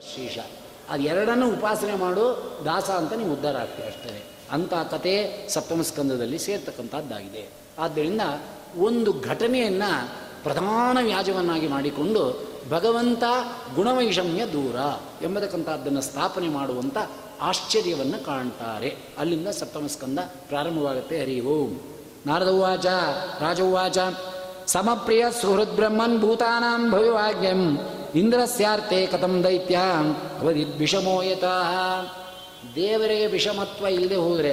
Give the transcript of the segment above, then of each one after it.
ಶೀಶ ಅದು ಎರಡನ್ನು ಉಪಾಸನೆ ಮಾಡು, ದಾಸ ಅಂತ ನೀವು ಉದ್ಧಾರ ಆಗ್ತೀವಿ ಅಷ್ಟೇ. ಅಂಥ ಕತೆ ಸಪ್ತಮ ಸ್ಕಂದದಲ್ಲಿ ಸೇರ್ತಕ್ಕಂಥದ್ದಾಗಿದೆ. ಆದ್ದರಿಂದ ಒಂದು ಘಟನೆಯನ್ನು ಪ್ರಧಾನ ವ್ಯಾಜವನ್ನಾಗಿ ಮಾಡಿಕೊಂಡು ಭಗವಂತ ಗುಣವೈಷಮ್ಯ ದೂರ ಎಂಬತಕ್ಕಂಥದ್ದನ್ನು ಸ್ಥಾಪನೆ ಮಾಡುವಂಥ ಆಶ್ಚರ್ಯವನ್ನು ಕಾಣ್ತಾರೆ. ಅಲ್ಲಿಂದ ಸಪ್ತಮ ಸ್ಕಂದ ಪ್ರಾರಂಭವಾಗುತ್ತೆ. ಹರಿ ಓಂ. ನಾರದೌವಾಚ ರಾಜೌವಾಚ ಸಮಪ್ರಿಯ ಸುಹೃದ್ ಸುಹೃದ್ಬ್ರಹ್ಮನ್ ಭೂತಾನಾಂ ಭವಿವಾಗ್ಯಂ ಇಂದ್ರಸ್ಯಾರ್ಥೆ ಕಥಂ ದೈತ್ಯ ಅವಧಿ ವಿಷಮೋಯತಃ. ದೇವರಿಗೆ ವಿಷಮತ್ವ ಇಲ್ಲದೆ ಹೋದರೆ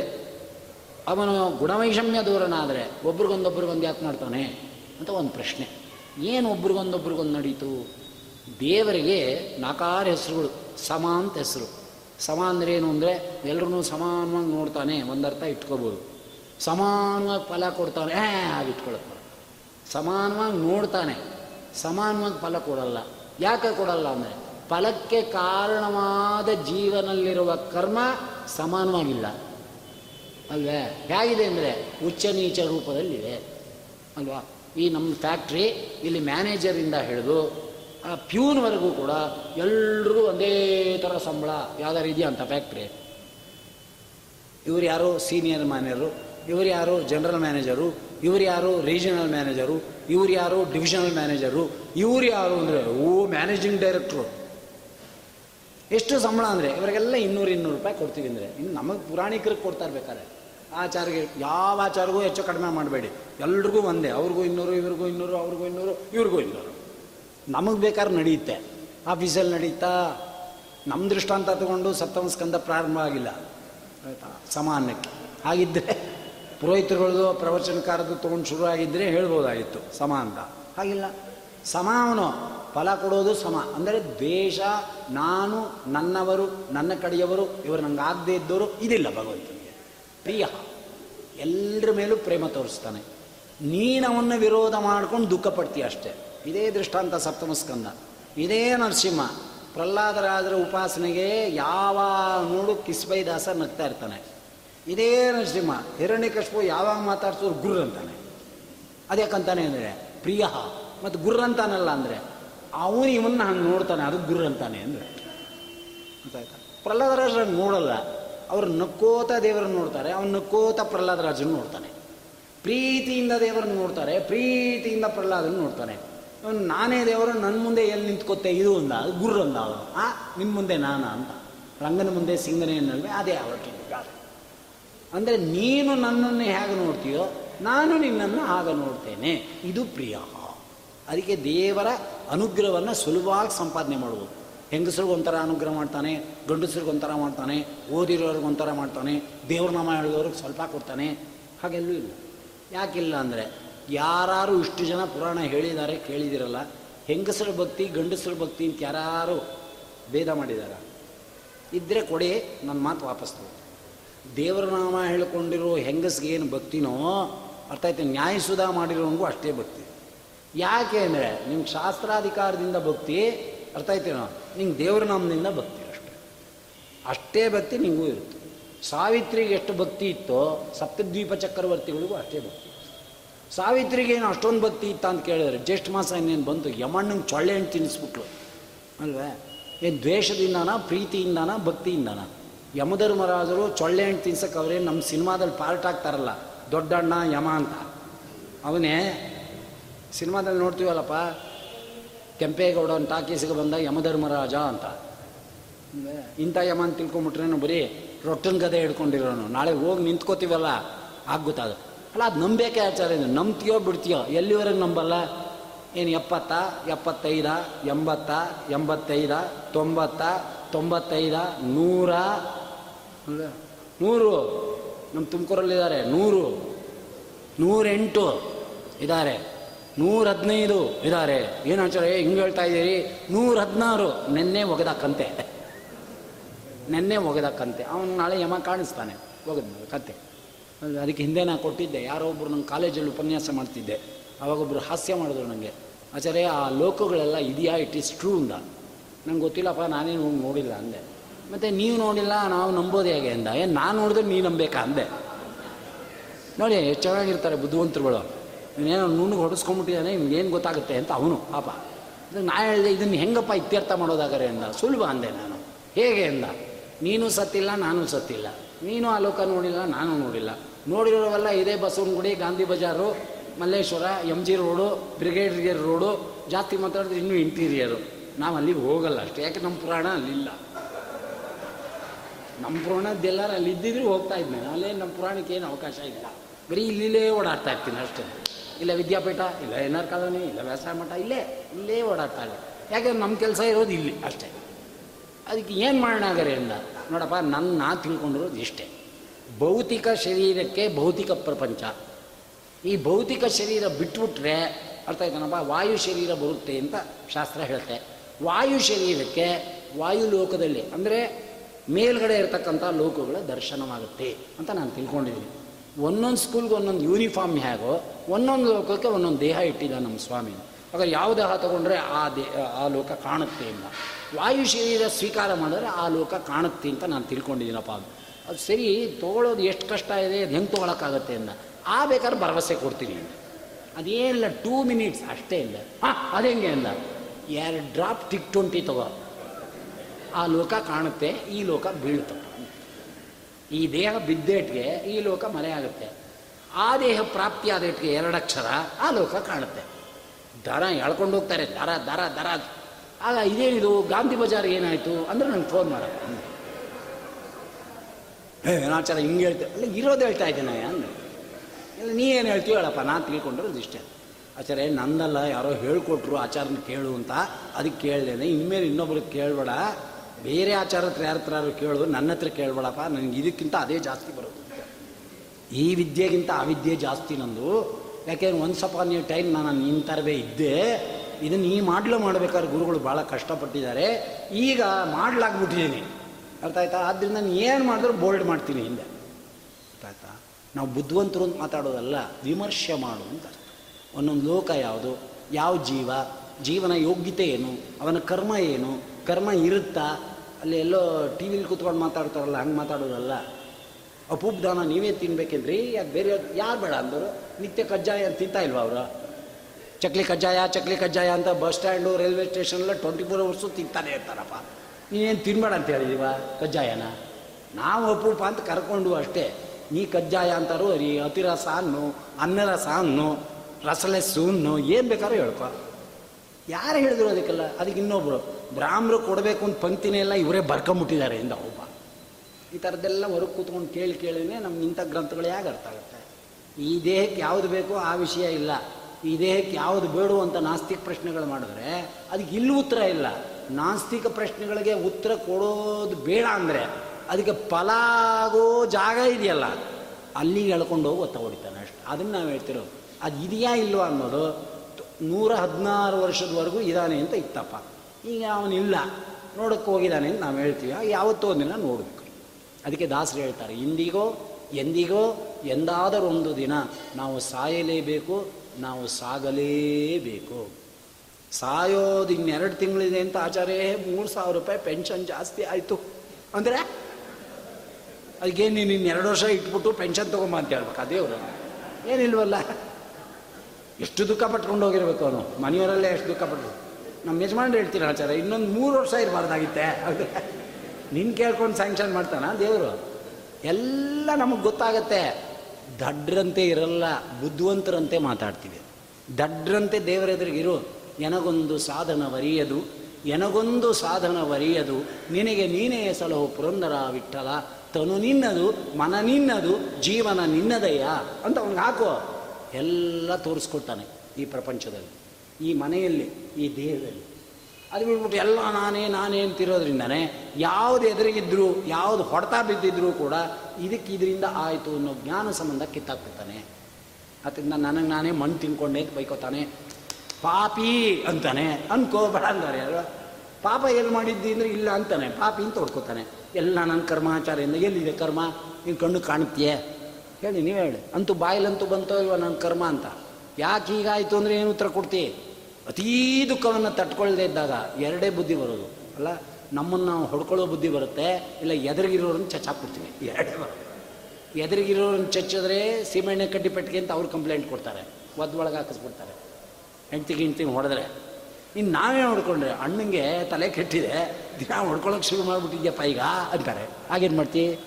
ಅವನು ಗುಣವೈಷಮ್ಯ ದೂರನಾದರೆ ಒಬ್ರಿಗೊಂದೊಬ್ರಿಗೊಂದು ಯಾಕೆ ಮಾಡ್ತಾನೆ ಅಂತ ಒಂದು ಪ್ರಶ್ನೆ. ಏನು ಒಬ್ರಿಗೊಂದೊಬ್ರಿಗೊಂದು ನಡೀತು? ದೇವರಿಗೆ ನಾಕಾರ ಹೆಸರುಗಳು ಸಮ ಅಂತ ಹೆಸರು. ಸಮ ಅಂದರೆ ಏನು ಅಂದರೆ ಎಲ್ಲರೂ ಸಮಾನವಾಗಿ ನೋಡ್ತಾನೆ ಒಂದರ್ಥ ಇಟ್ಕೋಬೋದು. ಸಮಾನವಾಗಿ ಫಲ ಕೊಡ್ತಾನೆ ಹಾಗೆ ಇಟ್ಕೊಳ್ಳೋದು ಸಮಾನವಾಗಿ ನೋಡ್ತಾನೆ, ಸಮಾನವಾಗಿ ಫಲ ಕೊಡಲ್ಲ. ಯಾಕೆ ಕೊಡಲ್ಲ ಅಂದರೆ ಫಲಕ್ಕೆ ಕಾರಣವಾದ ಜೀವನಲ್ಲಿರುವ ಕರ್ಮ ಸಮಾನವಾಗಿಲ್ಲ. ಅಲ್ವೇ? ಹೇಗಿದೆ ಅಂದರೆ ಉಚ್ಚ ನೀಚ ರೂಪದಲ್ಲಿದೆ. ಅಲ್ವಾ? ಈ ನಮ್ಮ ಫ್ಯಾಕ್ಟ್ರಿ ಇಲ್ಲಿ ಮ್ಯಾನೇಜರಿಂದ ಹಿಡಿದು, ಆ ಪ್ಯೂನ್ವರೆಗೂ ಕೂಡ ಎಲ್ರಿಗೂ ಒಂದೇ ಥರ ಸಂಬಳ ಯಾವ್ದಾರು ಇದೆಯಾ ಅಂತ ಫ್ಯಾಕ್ಟ್ರಿ? ಇವ್ರು ಯಾರು? Senior manager. ಇವ್ರು ಯಾರು? General manager. ಇವ್ರು ಯಾರು? ರೀಜನಲ್ ಮ್ಯಾನೇಜರು ಇವ್ರು ಯಾರು? ಡಿವಿಷನಲ್ ಮ್ಯಾನೇಜರು ಇವ್ರು ಯಾರು ಅಂದರೆ, ಓ ಮ್ಯಾನೇಜಿಂಗ್ ಡೈರೆಕ್ಟ್ರು ಎಷ್ಟು ಸಂಬಳ ಅಂದರೆ, ಇವರಿಗೆಲ್ಲ ಇನ್ನೂರು ಇನ್ನೂರು ರೂಪಾಯಿ ಕೊಡ್ತೀವಿ ಅಂದರೆ, ಇನ್ನು ನಮಗೆ ಪುರಾಣಿಕರಿಗೆ ಕೊಡ್ತಾ ಇರ್ಬೇಕಾದ್ರೆ. ಆಚಾರಿಗೆ ಯಾವ ಆಚಾರಿಗೂ ಹೆಚ್ಚು ಕಡಿಮೆ ಮಾಡಬೇಡಿ. ಎಲ್ರಿಗೂ ಒಂದೇ, ಅವ್ರಿಗೂ ಇನ್ನೂರು, ಇವ್ರಿಗೂ ಇನ್ನೂರು, ಅವ್ರಿಗೂ ಇನ್ನೂರು, ಇವ್ರಿಗೂ ಇನ್ನೂರು. ನಮಗೆ ಬೇಕಾದ್ರೆ ನಡೆಯುತ್ತೆ. ಆಫೀಸಲ್ಲಿ ನಡೀತಾ ನಮ್ಮ ದೃಷ್ಟಾಂತ ತಗೊಂಡು ಸಪ್ತಮ ಪ್ರಾರಂಭ ಆಗಿಲ್ಲ. ಆಯಿತಾ? ಸಮಾನಕ್ಕೆ. ಹಾಗಿದ್ದರೆ ಪುರೋಹಿತರುಗಳದು ಪ್ರವಚನಕಾರದ್ದು ತೊಗೊಂಡು ಶುರು ಆಗಿದ್ದರೆ ಹೇಳ್ಬೋದಾಗಿತ್ತು. ಸಮ ಅಂತ. ಹಾಗಿಲ್ಲ. ಸಮ ಅವನು. ಫಲ ಕೊಡೋದು ಸಮ. ಅಂದರೆ ದ್ವೇಷ ನಾನು ನನ್ನವರು ನನ್ನ ಕಡೆಯವರು ಇವರು ನಂಗೆ ಆಗದೇ ಇದ್ದವರು ಇದಿಲ್ಲ ಭಗವಂತನಿಗೆ. ಪ್ರಿಯ. ಎಲ್ಲರ ಮೇಲೂ ಪ್ರೇಮ ತೋರಿಸ್ತಾನೆ. ನೀನವನ್ನು ವಿರೋಧ ಮಾಡ್ಕೊಂಡು ದುಃಖ ಪಡ್ತೀಯ ಅಷ್ಟೇ. ಇದೇ ದೃಷ್ಟಾಂತ ಸಪ್ತಮ ಸ್ಕಂದ ಇದೇ ನರಸಿಂಹ. ಪ್ರಹ್ಲಾದರಾದರ ಉಪಾಸನೆಗೆ ಯಾವ ನೋಡು ಕಿಸ್ಬೈದಾಸ ನಗ್ತಾ ಇರ್ತಾನೆ. ಇದೇ ನರಸಿಂಹ ಹಿರಣ್ಯಕಶ್ಪು ಯಾವಾಗ ಮಾತಾಡ್ಸೋರು ಗುರು ಅಂತಾನೆ. ಅದ್ಯಾಕಂತಾನೆ ಅಂದರೆ ಪ್ರಿಯ. ಮತ್ತು ಗುರು ಅಂತಾನಲ್ಲ ಅಂದರೆ ಅವನು ಇವನ್ನ ಹಂಗೆ ನೋಡ್ತಾನೆ, ಅದು ಗುರು ಅಂತಾನೆ ಅಂದರೆ. ಗೊತ್ತಾಯ್ತಾ? ಪ್ರಹ್ಲಾದರಾಜರನ್ನು ನೋಡಲ್ಲ. ಅವ್ರು ನಕ್ಕೋತ ದೇವರನ್ನು ನೋಡ್ತಾರೆ, ಅವ್ನು ನಕ್ಕೋತ ಪ್ರಹ್ಲಾದರಾಜನ ನೋಡ್ತಾನೆ. ಪ್ರೀತಿಯಿಂದ ದೇವರನ್ನು ನೋಡ್ತಾರೆ, ಪ್ರೀತಿಯಿಂದ ಪ್ರಹ್ಲಾದನ ನೋಡ್ತಾನೆ. ಅವನು ನಾನೇ ದೇವರು ನನ್ನ ಮುಂದೆ ಎಲ್ಲಿ ನಿಂತ್ಕೋತೆ ಇದು ಅಂದ, ಅದು ಗುರು ಅಂದ ಅವನು. ಆ ನಿಮ್ಮ ಮುಂದೆ ನಾನ ಅಂತ. ರಂಗನ ಮುಂದೆ ಸಿಂಗನೆಯನ್ನಲ್ವೇ ಅದೇ ಅವಕ್ಕೆ. ಅಂದರೆ ನೀನು ನನ್ನನ್ನು ಹೇಗೆ ನೋಡ್ತೀಯೋ ನಾನು ನಿನ್ನನ್ನು ಆಗ ನೋಡ್ತೇನೆ. ಇದು ಪ್ರಿಯ. ಅದಕ್ಕೆ ದೇವರ ಅನುಗ್ರಹವನ್ನು ಸುಲಭವಾಗಿ ಸಂಪಾದನೆ ಮಾಡುವುದು ಹೆಂಗಸ್ರಿಗೆ ಒಂಥರ ಅನುಗ್ರಹ ಮಾಡ್ತಾನೆ, ಗಂಡಸ್ರಿಗೆ ಒಂಥರ ಮಾಡ್ತಾನೆ, ಓದಿರೋರ್ಗೆ ಒಂಥರ ಮಾಡ್ತಾನೆ, ದೇವ್ರ ನಾಮ ಹೇಳಿದವ್ರಿಗೆ ಸ್ವಲ್ಪ ಕೊಡ್ತಾನೆ. ಹಾಗೆಲ್ಲೂ ಇಲ್ಲ. ಯಾಕಿಲ್ಲ ಅಂದರೆ ಯಾರು ಇಷ್ಟು ಜನ ಪುರಾಣ ಹೇಳಿದ್ದಾರೆ, ಕೇಳಿದಿರಲ್ಲ. ಹೆಂಗಸರ ಭಕ್ತಿ, ಗಂಡಸರ ಭಕ್ತಿ ಅಂತ ಯಾರು ಭೇದ ಮಾಡಿದಾರ. ಇದ್ದರೆ ಕೊಡಿ, ನನ್ನ ಮಾತು ವಾಪಸ್ ತಗೋ ದೇವರ ನಾಮ ಹೇಳಿಕೊಂಡಿರೋ ಹೆಂಗಸ್ಗೆ ಏನು ಭಕ್ತಿನೋ ಅರ್ಥ ಆಯ್ತು, ನ್ಯಾಯಸುಧಾ ಮಾಡಿರೋನ್ಗು ಅಷ್ಟೇ ಭಕ್ತಿ. ಯಾಕೆ ಅಂದರೆ ನಿಮ್ಗೆ ಶಾಸ್ತ್ರಾಧಿಕಾರದಿಂದ ಭಕ್ತಿ, ಅರ್ಥ ಆಯ್ತೇನೋ ನಿಂಗೆ ದೇವರ ನಾಮದಿಂದ ಭಕ್ತಿ ಅಷ್ಟೇ. ಅಷ್ಟೇ ಭಕ್ತಿ ನಿಮಗೂ ಇರುತ್ತೆ. ಸಾವಿತ್ರಿಗೆ ಎಷ್ಟು ಭಕ್ತಿ ಇತ್ತೋ, ಸಪ್ತದ್ವೀಪ ಚಕ್ರವರ್ತಿಗಳಿಗೂ ಅಷ್ಟೇ ಭಕ್ತಿ. ಸಾವಿತ್ರಿಗೆ ಏನು ಅಷ್ಟೊಂದು ಭಕ್ತಿ ಇತ್ತ ಅಂತ ಕೇಳಿದ್ರೆ ಜ್ಯೇಷ್ಠ ಮಾಸ ಇನ್ನೇನು ಬಂತು? ಯಮಣ್ಣಂಗೆ ಚೊಳ್ಳೆ ಹಣ್ಣು ತಿನ್ನಿಸ್ಬಿಟ್ಲು ಅಲ್ವೇ? ಏನು ದ್ವೇಷದಿಂದನಾ, ಪ್ರೀತಿಯಿಂದನ, ಭಕ್ತಿಯಿಂದನ? ಯಮಧರ್ಮರಾಜರು ಚೊಳ್ಳೆ ಹಣ್ಣು ತಿನ್ಸಕ್ಕೆ ಅವರೇ ನಮ್ಮ ಸಿನಿಮಾದಲ್ಲಿ ಪಾರ್ಟ್ ಆಗ್ತಾರಲ್ಲ ದೊಡ್ಡಣ್ಣ ಯಮ ಅಂತ. ಅವನೇ ಸಿನಿಮಾದಲ್ಲಿ ನೋಡ್ತೀವಲ್ಲಪ್ಪ? ಕೆಂಪೇಗೌಡ ಅಂತ ಟಾಕೀಸಿಗೆ ಬಂದ ಯಮಧರ್ಮರಾಜ ಅಂತ. ಇಂಥ ಯಮ ಅಂತ ತಿಳ್ಕೊಂಬಿಟ್ರೇನು ಬರೀ ರೊಟ್ಟನ ಗದೆ ಹಿಡ್ಕೊಂಡಿರೋನು ನಾಳೆ ಹೋಗಿ ನಿಂತ್ಕೋತೀವಲ್ಲ? ಅದು. ಅಲ್ಲ, ಅದು ನಂಬೇಕೆ ಆಚಾರ ಇದು. ನಂಬ್ತೀಯೋ ಬಿಡ್ತೀಯೋ? ಎಲ್ಲಿವರೆಗೆ ನಂಬಲ್ಲ? ಏನು ಎಪ್ಪತ್ತ, ಎಪ್ಪತ್ತೈದ, ಎಂಬತ್ತ, ಎಂಬತ್ತೈದ, ತೊಂಬತ್ತ, ತೊಂಬತ್ತೈದ, ನೂರ ಅಲ್ವೇ? ನೂರು. ನಮ್ಮ ತುಮಕೂರಲ್ಲಿದ್ದಾರೆ, ನೂರು. ನೂರೆಂಟು ಇದ್ದಾರೆ. ನೂರ ಹದಿನೈದು ಇದ್ದಾರೆ. ಏನು ಆಚಾರ ಹಿಂಗೆ ಹೇಳ್ತಾ ಇದ್ದೀರಿ? ನೂರ ಹದಿನಾರು ನೆನ್ನೆ ಒಗೆದ ಕಂತೆ. ನೆನ್ನೆ ಒಗೆದ ಕಂತೆ. ಅವನು ನಾಳೆ ಯಮ ಕಾಣಿಸ್ತಾನೆ. ಒಗೆದ ಕತೆ. ಅದಕ್ಕೆ ಹಿಂದೆ ನಾನು ಕೊಟ್ಟಿದ್ದೆ. ಯಾರೋ ಒಬ್ಬರು ನಂಗೆ ಕಾಲೇಜಲ್ಲಿ ಉಪನ್ಯಾಸ ಮಾಡ್ತಿದ್ದೆ. ಅವಾಗೊಬ್ಬರು ಹಾಸ್ಯ ಮಾಡಿದ್ರು ನನಗೆ ಆಚಾರ್ಯ, ಆ ಲೋಕಗಳೆಲ್ಲ ಇದೆಯಾ? ಇಟ್ ಈಸ್ ಟ್ರೂ ಅಂದ ನಂಗೆ ಗೊತ್ತಿಲ್ಲಪ್ಪ, ನಾನೇನು ನೋಡಿಲ್ಲ ಅಂದೆ. ಮತ್ತು ನೀವು ನೋಡಿಲ್ಲ, ನಾವು ನಂಬೋದು ಹೇಗೆ ಅಂದ? ಏನು ನಾನು ನೋಡಿದ್ರೆ ನೀ ನಂಬೇಕಾ ಅಂದೆ. ನೋಡಿ, ಎಷ್ಟು ಚೆನ್ನಾಗಿರ್ತಾರೆ ಬುದ್ಧಿವಂತರುಗಳು. ಇವನೇನೋ ನುಣ್ಣಗೆ ನಿಮ್ಗೆ ಏನು ಗೊತ್ತಾಗುತ್ತೆ ಅಂತ ಅವನು, ಪಾಪ. ನಾ ಹೇಳಿದೆ, ಇದನ್ನು ಹೆಂಗಪ್ಪ ಇತ್ಯರ್ಥ ಮಾಡೋದಾಗಾರೆ ಅಂದ. ಸುಲಭ ಅಂದೆ ನಾನು. ಹೇಗೆ ಅಂದ? ನೀನು ಸತ್ತಿಲ್ಲ, ನಾನು ಸತ್ತಿಲ್ಲ. ನೀನು ಆ ಲೋಕ ನೋಡಿಲ್ಲ, ನಾನು ನೋಡಿಲ್ಲ. ನೋಡಿರೋವೆಲ್ಲ ಇದೇ Basavanagudi, Gandhi Bazaar, Malleshwara M G road brigadier road, ಜಾಸ್ತಿ ಮಾತಾಡಿದ್ರೆ ಇನ್ನೂ ಇಂಟೀರಿಯರು ನಾವು ಅಲ್ಲಿಗೆ ಹೋಗಲ್ಲ ಅಷ್ಟೇ. ಯಾಕೆ ನಮ್ಮ ಪುರಾಣ ಅಲ್ಲಿಲ್ಲ. ನಮ್ಮ ಪುರಾಣದ್ದೆಲ್ಲರೂ ಅಲ್ಲಿ ಇದ್ದಿದ್ರು ಹೋಗ್ತಾ ಇದ್ದೆ. ಅಲ್ಲೇ ನಮ್ಮ ಪುರಾಣಕ್ಕೆ ಏನು ಅವಕಾಶ ಇಲ್ಲ. ಬರೀ ಇಲ್ಲಿಲ್ಲೇ ಓಡಾಡ್ತಾ ಇರ್ತೀನಿ ಅಷ್ಟೇ. ಇಲ್ಲ ವಿದ್ಯಾಪೀಠ, ಇಲ್ಲ ಎನ್ ಆರ್ ಕಾಲೋನಿ, ಇಲ್ಲ ವ್ಯವಸಾಯ ಮಠ, ಇಲ್ಲೇ ಇಲ್ಲೇ ಓಡಾಡ್ತಾ ಇಲ್ಲ ಯಾಕಂದ್ರೆ ನಮ್ಮ ಕೆಲಸ ಇರೋದು ಇಲ್ಲಿ ಅಷ್ಟೇ. ಅದಕ್ಕೆ ಏನು ಮಾಡೋಣ ಆಗರೆ ಅಂದ? ನೋಡಪ್ಪ ನನ್ನ ನಾ ತಿಳ್ಕೊಂಡಿರೋದು ಇಷ್ಟೇ. ಭೌತಿಕ ಶರೀರಕ್ಕೆ ಭೌತಿಕ ಪ್ರಪಂಚ. ಈ ಭೌತಿಕ ಶರೀರ ಬಿಟ್ಬಿಟ್ರೆ ಅರ್ಥ ಆಯ್ತಾನಪ್ಪ? ವಾಯು ಶರೀರ ಬರುತ್ತೆ ಅಂತ ಶಾಸ್ತ್ರ ಹೇಳುತ್ತೆ ವಾಯು ಶರೀರಕ್ಕೆ ವಾಯು ಲೋಕದಲ್ಲಿ, ಅಂದರೆ ಮೇಲ್ಗಡೆ ಇರತಕ್ಕಂಥ ಲೋಕಗಳ ದರ್ಶನವಾಗುತ್ತೆ ಅಂತ ನಾನು ತಿಳ್ಕೊಂಡಿದ್ದೀನಿ. ಒಂದೊಂದು ಸ್ಕೂಲ್ಗೆ ಒಂದೊಂದು ಯೂನಿಫಾರ್ಮ್ ಹೇಗೋ, ಒಂದೊಂದು ಲೋಕಕ್ಕೆ ಒಂದೊಂದು ದೇಹ ಇಟ್ಟಿದ್ದ ನಮ್ಮ ಸ್ವಾಮಿ. ಆಗ ಯಾವ ದೇಹ ತಗೊಂಡ್ರೆ ಆ ದೇ, ಆ ಲೋಕ ಕಾಣುತ್ತೆ ಅಂತ. ವಾಯು ಶರೀರ ಸ್ವೀಕಾರ ಮಾಡಿದ್ರೆ ಆ ಲೋಕ ಕಾಣುತ್ತೆ ಅಂತ ನಾನು ತಿಳ್ಕೊಂಡಿದ್ದೀನಪ್ಪ. ಅದು ಅದು ಸರಿ, ತೊಗೊಳೋದು ಎಷ್ಟು ಕಷ್ಟ ಇದೆ, ಅದು ಹೆಂಗೆ ತೊಗೊಳಕ್ಕಾಗತ್ತೆ ಅಂತ. ಆ ಬೇಕಾದ್ರೆ ಭರವಸೆ ಕೊಡ್ತೀನಿ ಅಂತ. ಅದೇನಿಲ್ಲ ಟೂ ಮಿನಿಟ್ಸ್ ಅಷ್ಟೇ ಇಲ್ಲ. ಹಾಂ ಅದೆಂಗೆ ಅಂದ ಎರಡು ಡ್ರಾಪ್ ಟಿಕ್ ಟ್ವೆಂಟಿ ತಗೋ. ಆ ಲೋಕ ಕಾಣುತ್ತೆ, ಈ ಲೋಕ ಬೀಳ್ತಪ್ಪ ಈ ದೇಹ ಬಿದ್ದೇಟ್ಗೆ ಈ ಲೋಕ ಮರೆಯಾಗುತ್ತೆ ಆ ದೇಹ ಪ್ರಾಪ್ತಿ ಆದೇಟ್ಗೆ ಎರಡಕ್ಷರ ಆ ಲೋಕ ಕಾಣುತ್ತೆ. ದರ ಎಳ್ಕೊಂಡು ಹೋಗ್ತಾರೆ, ದರ ದರ ದರ. ಆಗ ಇದೇನಿದು, ಗಾಂಧಿ ಬಜಾರ್ ಏನಾಯಿತು ಅಂದ್ರೆ ನಂಗೆ ಫೋನ್ ಮಾಡ. ಏ ಏನಾಚಾರ ಹಿಂಗೆ ಹೇಳ್ತೇವೆ ಅಲ್ಲ, ಇರೋದು ಹೇಳ್ತಾ ಇದ್ದೇನೆ ಅಂದ್ರೆ. ಇಲ್ಲ, ನೀ ಏನು ಹೇಳ್ತೀವಿ ಹೇಳಪ್ಪ, ನಾನು ತಿಳ್ಕೊಂಡ್ರೆ ಇಷ್ಟೇ. ಆಚಾರ್ಯ, ನಂದಲ್ಲ ಯಾರೋ ಹೇಳ್ಕೊಟ್ರು ಆಚಾರನ ಕೇಳು ಅಂತ. ಅದಕ್ಕೆ ಕೇಳ್ದೇನೆ, ಇನ್ಮೇಲೆ ಇನ್ನೊಬ್ರಿಗೆ ಕೇಳಬೇಡ. ಬೇರೆ ಆಚಾರ ಹತ್ರ ಯಾರ ಹತ್ರ ಕೇಳು, ನನ್ನ ಹತ್ರ ಕೇಳ್ಬೇಡಪ್ಪ, ನನಗೆ ಇದಕ್ಕಿಂತ ಅದೇ ಜಾಸ್ತಿ ಬರೋದು ಈ ವಿದ್ಯೆಗಿಂತ ಆ ವಿದ್ಯೆ ಜಾಸ್ತಿ ನಂದು. ಯಾಕೆಂದ್ರೆ ಒಂದು ಸಪ ನೀವು ಟೈಮ್ ನಾನು ನಿನ್ನ ಥರವೇ ಇದ್ದೆ. ಇದನ್ನು ಈ ಮಾಡಲು ಮಾಡ್ಬೇಕಾದ್ರೆ ಗುರುಗಳು ಭಾಳ ಕಷ್ಟಪಟ್ಟಿದ್ದಾರೆ. ಈಗ ಮಾಡ್ಲಾಗ್ಬಿಟ್ಟಿದ್ದೀನಿ ಅರ್ಥ ಆಯ್ತಾ? ಆದ್ದರಿಂದ ನಾನು ಏನು ಮಾಡಿದ್ರು ಬೋಲ್ಡ್ ಮಾಡ್ತೀನಿ ಹಿಂದೆ. ಅರ್ಥ ಆಯ್ತಾ? ನಾವು ಬುದ್ಧಿವಂತರು ಅಂತ ಮಾತಾಡೋದಲ್ಲ, ವಿಮರ್ಶೆ ಮಾಡು ಅಂತ ಒಂದೊಂದು ಲೋಕ ಯಾವುದು? ಯಾವ ಜೀವ? ಜೀವನ ಯೋಗ್ಯತೆ ಏನು? ಅವನ ಕರ್ಮ ಏನು? ಕರ್ಮ ಇರುತ್ತಾ? ಅಲ್ಲಿ ಎಲ್ಲೋ ಟಿ ವಿಲಿ ಕೂತ್ಕೊಂಡು ಮಾತಾಡ್ತಾರಲ್ಲ, ಹಂಗೆ ಮಾತಾಡೋದಲ್ಲ? ದಾನ ನೀವೇ ತಿನ್ಬೇಕೇನ್ರಿ? ಯಾಕೆ ಬೇರೆ ಯಾರು ಬೇಡ ಅಂದರು? ನಿತ್ಯ ಕಜ್ಜಾಯ ಅಂತ ತಿಂತಾ ಇಲ್ವಾ ಅವರು? ಚಕ್ಲಿ ಕಜ್ಜಾಯ ಚಕ್ಲಿ ಕಜ್ಜಾಯ ಅಂತ ಬಸ್ ಸ್ಟ್ಯಾಂಡು, ರೈಲ್ವೆ ಸ್ಟೇಷನ್ ಎಲ್ಲ ಟ್ವೆಂಟಿ ಫೋರ್ ಅವರ್ಸು ತಿಂತಾನೆ ಇರ್ತಾರಪ್ಪ. ನೀನೇನು ತಿನ್ಬೇಡ ಅಂತ ಹೇಳಿದೀವ ಕಜ್ಜಾಯನ? ನಾವು ಅಪೂಪ ಅಂತ ಕರ್ಕೊಂಡು ಅಷ್ಟೇ. ನೀ ಕಜ್ಜಾಯ ಅಂತಾರು ರೀ ಅತಿರಸ ಅನ್ನು, ಅನ್ನರಸ ಅನ್ನು, ರಸಲೆಸ್ಸು ಅನ್ನು ಏನು ಬೇಕಾದ್ರೂ ಹೇಳ್ಕೊ. ಯಾರು ಹೇಳಿದ್ರು ಅದಕ್ಕೆಲ್ಲ? ಅದಕ್ಕೆ ಇನ್ನೊಬ್ರು. ಬ್ರಾಹ್ಮರು ಕೊಡಬೇಕು ಅಂತ ಪಂಕ್ತಿನೇ ಇಲ್ಲ, ಇವರೇ ಬರ್ಕೊಂಬಿಟ್ಟಿದ್ದಾರೆ ಇಂದ ಒಬ್ಬ. ಈ ಥರದ್ದೆಲ್ಲ ಹೊರಗೆ ಕೂತ್ಕೊಂಡು ಕೇಳಿ ಕೇಳಿನೇ ನಮ್ಗೆ ಇಂಥ ಗ್ರಂಥಗಳು ಹೇಗೆ ಅರ್ಥ ಆಗುತ್ತೆ? ಈ ದೇಹಕ್ಕೆ ಯಾವುದು ಬೇಕೋ ಆ ವಿಷಯ ಇಲ್ಲ. ಈ ದೇಹಕ್ಕೆ ಯಾವುದು ಬೇಡು ಅಂತ ನಾಸ್ತಿಕ ಪ್ರಶ್ನೆಗಳು ಮಾಡಿದ್ರೆ ಅದಕ್ಕೆ ಇಲ್ಲಿ ಉತ್ತರ ಇಲ್ಲ. ನಾಸ್ತಿಕ ಪ್ರಶ್ನೆಗಳಿಗೆ ಉತ್ತರ ಕೊಡೋದು ಬೇಡ ಅಂದರೆ ಅದಕ್ಕೆ ಫಲ ಆಗೋ ಜಾಗ ಇದೆಯಲ್ಲ ಅಲ್ಲಿಗೆ ಎಳ್ಕೊಂಡು ಹೋಗಿ ಒತ್ತ ಹೊಡಿತಾನೆ ಅಷ್ಟು. ಅದನ್ನು ನಾವು ಹೇಳ್ತಿರೋದು ಅದು ಇದೆಯಾ ಇಲ್ವಾ ಅನ್ನೋದು ನೂರ ಹದಿನಾರು ವರ್ಷದವರೆಗೂ ಇದ್ದಾನೆ ಅಂತ ಇತ್ತಪ್ಪ. ಈಗ ಅವನಿಲ್ಲ. ನೋಡೋಕ್ಕೆ ಹೋಗಿದ್ದಾನೆ ಅಂತ ನಾವು ಹೇಳ್ತೀವಿ. ಯಾವತ್ತೋ ಒಂದಿನ ನೋಡಬೇಕು. ಅದಕ್ಕೆ ದಾಸರು ಹೇಳ್ತಾರೆ, ಇಂದಿಗೋ, ಎಂದಿಗೋ ಎಂದಾದರೂ ಒಂದು ದಿನ ನಾವು ಸಾಯಲೇಬೇಕು, ನಾವು ಸಾಗಲೇಬೇಕು. ಸಾಯೋದು ಇನ್ನೆರಡು ತಿಂಗಳಿದೆ ಅಂತ ಆಚಾರ್ಯ, ಮೂರು ಸಾವಿರ ರೂಪಾಯಿ ಪೆನ್ಷನ್ ಜಾಸ್ತಿ ಆಯಿತು. ಅಂದರೆ? ಅದಕ್ಕೆ ನೀನು ಇನ್ನೆರಡು ವರ್ಷ ಇಟ್ಬಿಟ್ಟು ಪೆನ್ಷನ್ ತೊಗೊಂಬ ಅಂತ ಹೇಳ್ಬೇಕು. ಅದೇ ಅವರು ಏನಿಲ್ವಲ್ಲ? ಎಷ್ಟು ದುಃಖ ಪಟ್ಕೊಂಡು ಹೋಗಿರ್ಬೇಕು ಅವನು. ಮನೆಯವರಲ್ಲೇ ಎಷ್ಟು ದುಃಖ ಪಟ್ಟು ನಮ್ಮ ಯಜಮಾನ್ರು ಹೇಳ್ತೀನಿ ಆಚಾರ, ಇನ್ನೊಂದು ಮೂರು ವರ್ಷ ಇರಬಾರ್ದಾಗಿತ್ತೆ. ನಿನ್ನ ಕೇಳ್ಕೊಂಡು ಸ್ಯಾಂಕ್ಷನ್ ಮಾಡ್ತಾನ ದೇವರು? ಎಲ್ಲ ನಮಗೆ ಗೊತ್ತಾಗತ್ತೆ. ದಡ್ರಂತೆ ಇರಲ್ಲ, ಬುದ್ಧಿವಂತರಂತೆ ಮಾತಾಡ್ತೀವಿ. ದಡ್ರಂತೆ ದೇವರ ಎದುರಿಗಿರು ಎನಗೊಂದು ಸಾಧನ ಬರೆಯದು ಎನಗೊಂದು ಸಾಧನ ಬರೆಯದು ನಿನಗೆ ನೀನೇ ಸಲಹು ಪುರಂದರ ವಿಠಲ. ತನು ನಿನ್ನದು, ಮನ ನಿನ್ನದು, ಜೀವನ ನಿನ್ನದಯ್ಯ ಅಂತ ಅವ್ನಿಗೆ ಹಾಕೋ. ಎಲ್ಲ ತೋರಿಸ್ಕೊಡ್ತಾನೆ ಈ ಪ್ರಪಂಚದಲ್ಲಿ. ಈ ಮನೆಯಲ್ಲಿ, ಈ ದೇಹದಲ್ಲಿ. ಅದು ಬಿಟ್ಬಿಟ್ಟು ಎಲ್ಲ ನಾನೇ ನಾನೇ ಅಂತಿರೋದ್ರಿಂದನೇ ಯಾವುದು ಎದುರಿಗಿದ್ರು, ಯಾವುದು ಹೊಡೆತ ಬಿದ್ದಿದ್ರು ಕೂಡ ಇದಕ್ಕೆ ಇದರಿಂದ ಆಯಿತು ಅನ್ನೋ ಜ್ಞಾನ ಸಂಬಂಧ ಕಿತ್ತಾಕ್ಬಿಡ್ತಾನೆ. ಅದರಿಂದ ನನಗೆ ನಾನೇ ಮಣ್ಣು ತಿನ್ಕೊಂಡೆ ಅಂತ ಬೈಕೋತಾನೆ. ಪಾಪಿ ಅಂತಾನೆ. ಅನ್ಕೋಬೇಡ ಅಂತಾರೆ ಪಾಪ ಎಲ್ಲಿ ಮಾಡಿದ್ದಿ ಅಂದರೆ ಇಲ್ಲ ಅಂತಾನೆ. ಪಾಪಿ ಅಂತ ಹೊಡ್ಕೋತಾನೆ. ಎಲ್ಲ ನನ್ನ ಕರ್ಮಾಚಾರದಿಂದ ಎಲ್ಲಿದೆ ಕರ್ಮ? ನೀನು ಕಣ್ಣು ಕಾಣುತ್ತೀಯೇ? ಹೇಳಿ, ನೀವು ಹೇಳಿ. ಅಂತೂ ಬಾಯಿಲಂತೂ ಬಂತೋ ಇಲ್ವ ನನ್ನ ಕರ್ಮ ಅಂತ? ಯಾಕೆ ಹೀಗಾಯಿತು ಅಂದರೆ ಏನು ಉತ್ತರ ಕೊಡ್ತಿ? ಅತೀ ದುಃಖವನ್ನು ತಟ್ಕೊಳ್ದೇ ಇದ್ದಾಗ ಎರಡೇ ಬುದ್ಧಿ ಬರೋದು. ಅಲ್ಲ, ನಮ್ಮನ್ನು ನಾವು ಹೊಡ್ಕೊಳ್ಳೋ ಬುದ್ಧಿ ಬರುತ್ತೆ, ಇಲ್ಲ ಎದುರಿಗಿರೋರನ್ನು ಚಚ್ಚಾಕ್ಬಿಡ್ತೀವಿ. ಎರಡೇ ಬರೋದು ಎದುರಿಗಿರೋರನ್ನು ಚಚ್ಚಿದ್ರೆ ಸೀಮೆಣ್ಣೆ ಕಡ್ಡಿ ಪೆಟ್ಟಿಗೆ ಅಂತ ಅವ್ರು ಕಂಪ್ಲೇಂಟ್ ಕೊಡ್ತಾರೆ. ಒದ್ದು ಒಳಗೆ ಹಾಕಿಸ್ಬಿಡ್ತಾರೆ. ಹೆಂಡ್ತಿಗೆ ಹೆಂಡ್ತಿಗೆ ಹೊಡೆದ್ರೆ. ಇನ್ನು ನಾವೇ ಹೊಡ್ಕೊಂಡ್ರೆ ಅಣ್ಣಂಗೆ ತಲೆ ಕೆಟ್ಟಿದೆ, ದಿನ ಹೊಡ್ಕೊಳಕ್ಕೆ ಶುರು ಮಾಡಿಬಿಟ್ಟಿದ್ಯಪ್ಪ ಈಗ ಅಂತಾರೆ. ಹಾಗೇನು ಮಾಡ್ತಿ?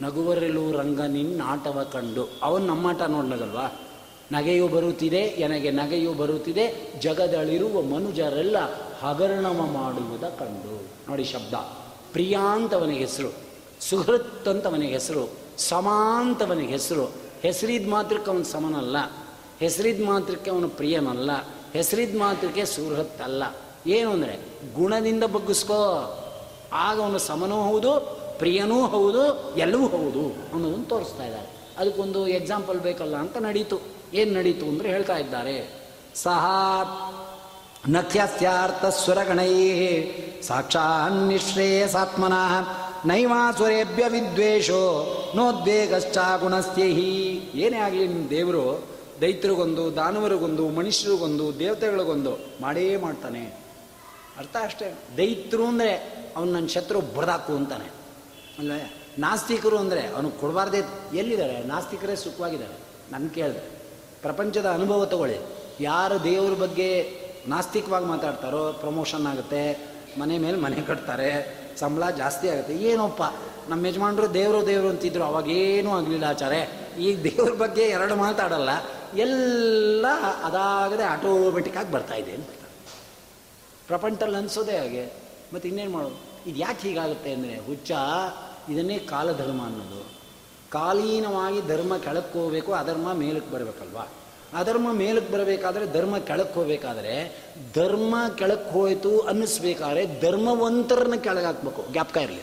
ನಗುವರೆಲ್ಲೂ ರಂಗ ನಿನ್ನ ಆಟವ ಕಂಡು. ಅವನು ನಮ್ಮಾಟ ನೋಡ್ಲಗಲ್ವಾ ನಗೆಯು ಬರುತ್ತಿದೆ, ಎನಗೆ ನಗೆಯು ಬರುತ್ತಿದೆ, ಜಗದಳಿರುವ ಮನುಜರೆಲ್ಲ ಹಗರಣವ ಮಾಡುವುದ ಕಂಡು. ನೋಡಿ ಶಬ್ದ. ಪ್ರಿಯಾಂತವನಿಗೆ ಹೆಸರು ಸುಹೃತ್ ಅಂತವನ ಹೆಸರು, ಸಮಾಂತವನಿಗೆ ಹೆಸರು. ಹೆಸರಿದ ಮಾತ್ರಕ್ಕೆ ಅವನು ಸಮನಲ್ಲ, ಹೆಸರಿದ ಮಾತ್ರಕ್ಕೆ ಅವನು ಪ್ರಿಯನಲ್ಲ, ಹೆಸರಿದ ಮಾತ್ರಕ್ಕೆ ಸುಹೃತ್ ಅಲ್ಲ ಏನು ಅಂದರೆ, ಗುಣದಿಂದ ಬಗ್ಗಿಸ್ಕೋ. ಆಗ ಅವನು ಸಮನೂ ಹೌದು, ಪ್ರಿಯನೂ ಹೌದು ಎಲ್ಲವೂ ಹೌದು ಅನ್ನೋದನ್ನು ತೋರಿಸ್ತಾ ಇದ್ದಾರೆ ಅದಕ್ಕೊಂದು ಎಕ್ಸಾಂಪಲ್ ಬೇಕಲ್ಲ ಅಂತ ನಡೀತು. ಏನು ನಡೀತು ಅಂದರೆ ಹೇಳ್ತಾ ಇದ್ದಾರೆ. ಸಹ ನಖ್ಯಸ್ಯಾರ್ಥ ಸ್ವರಗಣೈ ಸಾಕ್ಷಾನ್ನಿಶ್ರೇಯಸಾತ್ಮನಃ ನೈವಾಸುರೇಭ್ಯ ವಿದ್ವೇಷೋ ನೋದ್ವೇಗಶ್ಚ ಗುಣಸ್ಥ್ಯಹಿ ಏನೇ ಆಗಲಿ ನಿಮ್ಮ ದೇವರು ದೈತ್ರಿಗೊಂದು, ದಾನವರಿಗೊಂದು, ಮನುಷ್ಯರಿಗೊಂದು, ದೇವತೆಗಳಿಗೊಂದು ಮಾಡೇ ಮಾಡ್ತಾನೆ. ಅರ್ಥ ಅಷ್ಟೇ. ದೈತ್ರು ಅಂದರೆ ಅವನು ನನ್ನ ಶತ್ರು ಬಡ್ದಾಕು ಅಂತಾನೆ. ಅಲ್ಲ ನಾಸ್ತಿಕರು ಅಂದರೆ ಅವನು ಕೊಡಬಾರ್ದೇ ಎಲ್ಲಿದ್ದಾರೆ? ನಾಸ್ತಿಕರೇ ಸುಖವಾಗಿದ್ದಾರೆ. ನನ್ನ ಕೇಳಿದೆ. ಪ್ರಪಂಚದ ಅನುಭವ ತಗೊಳ್ಳಿ. ಯಾರು ದೇವ್ರ ಬಗ್ಗೆ ನಾಸ್ತಿಕವಾಗಿ ಮಾತಾಡ್ತಾರೋ ಪ್ರಮೋಷನ್ ಆಗುತ್ತೆ, ಮನೆ ಮೇಲೆ ಮನೆ ಕಟ್ತಾರೆ, ಸಂಬಳ ಜಾಸ್ತಿ ಆಗುತ್ತೆ. ಏನೋಪ್ಪ, ನಮ್ಮ ಯಜಮಾನರು ದೇವರು ದೇವರು ಅಂತಿದ್ರು ಅವಾಗೇನೂ ಆಗಲಿಲ್ಲ ಆಚಾರೆ ಈಗ ದೇವ್ರ ಬಗ್ಗೆ ಎರಡು ಮಾತಾಡಲ್ಲ, ಎಲ್ಲ ಅದಾಗದೆ ಆಟೋಮೆಟಿಕ್ಕಾಗಿ ಬರ್ತಾ ಇದೆ ಅಂತ. ಪ್ರಪಂಚದಲ್ಲಿ ಅನಿಸೋದೇ ಹಾಗೆ. ಮತ್ತು ಇನ್ನೇನು ಮಾಡೋದು? ಇದು ಯಾಕೆ ಹೀಗಾಗುತ್ತೆ ಅಂದರೆ ಹುಚ್ಚ ಇದನ್ನೇ ಕಾಲಧರ್ಮ ಅನ್ನೋದು. ಕಾಲೀನವಾಗಿ ಧರ್ಮ ಕೆಳಕ್ಕೆ ಹೋಗಬೇಕು ಅಧರ್ಮ ಮೇಲಕ್ಕೆ ಬರಬೇಕಲ್ವಾ? ಅಧರ್ಮ ಮೇಲಕ್ಕೆ ಬರಬೇಕಾದ್ರೆ ಧರ್ಮ ಕೆಳಕ್ಕೆ ಹೋಗಬೇಕಾದ್ರೆ ಧರ್ಮ ಕೆಳಕ್ಕೆ ಹೋಯಿತು ಅನ್ನಿಸ್ಬೇಕಾದ್ರೆ ಧರ್ಮವಂತರನ್ನ ಕೆಳಗೆ ಹಾಕ್ಬೇಕು. ಜ್ಞಾಪಕ ಇರಲಿ.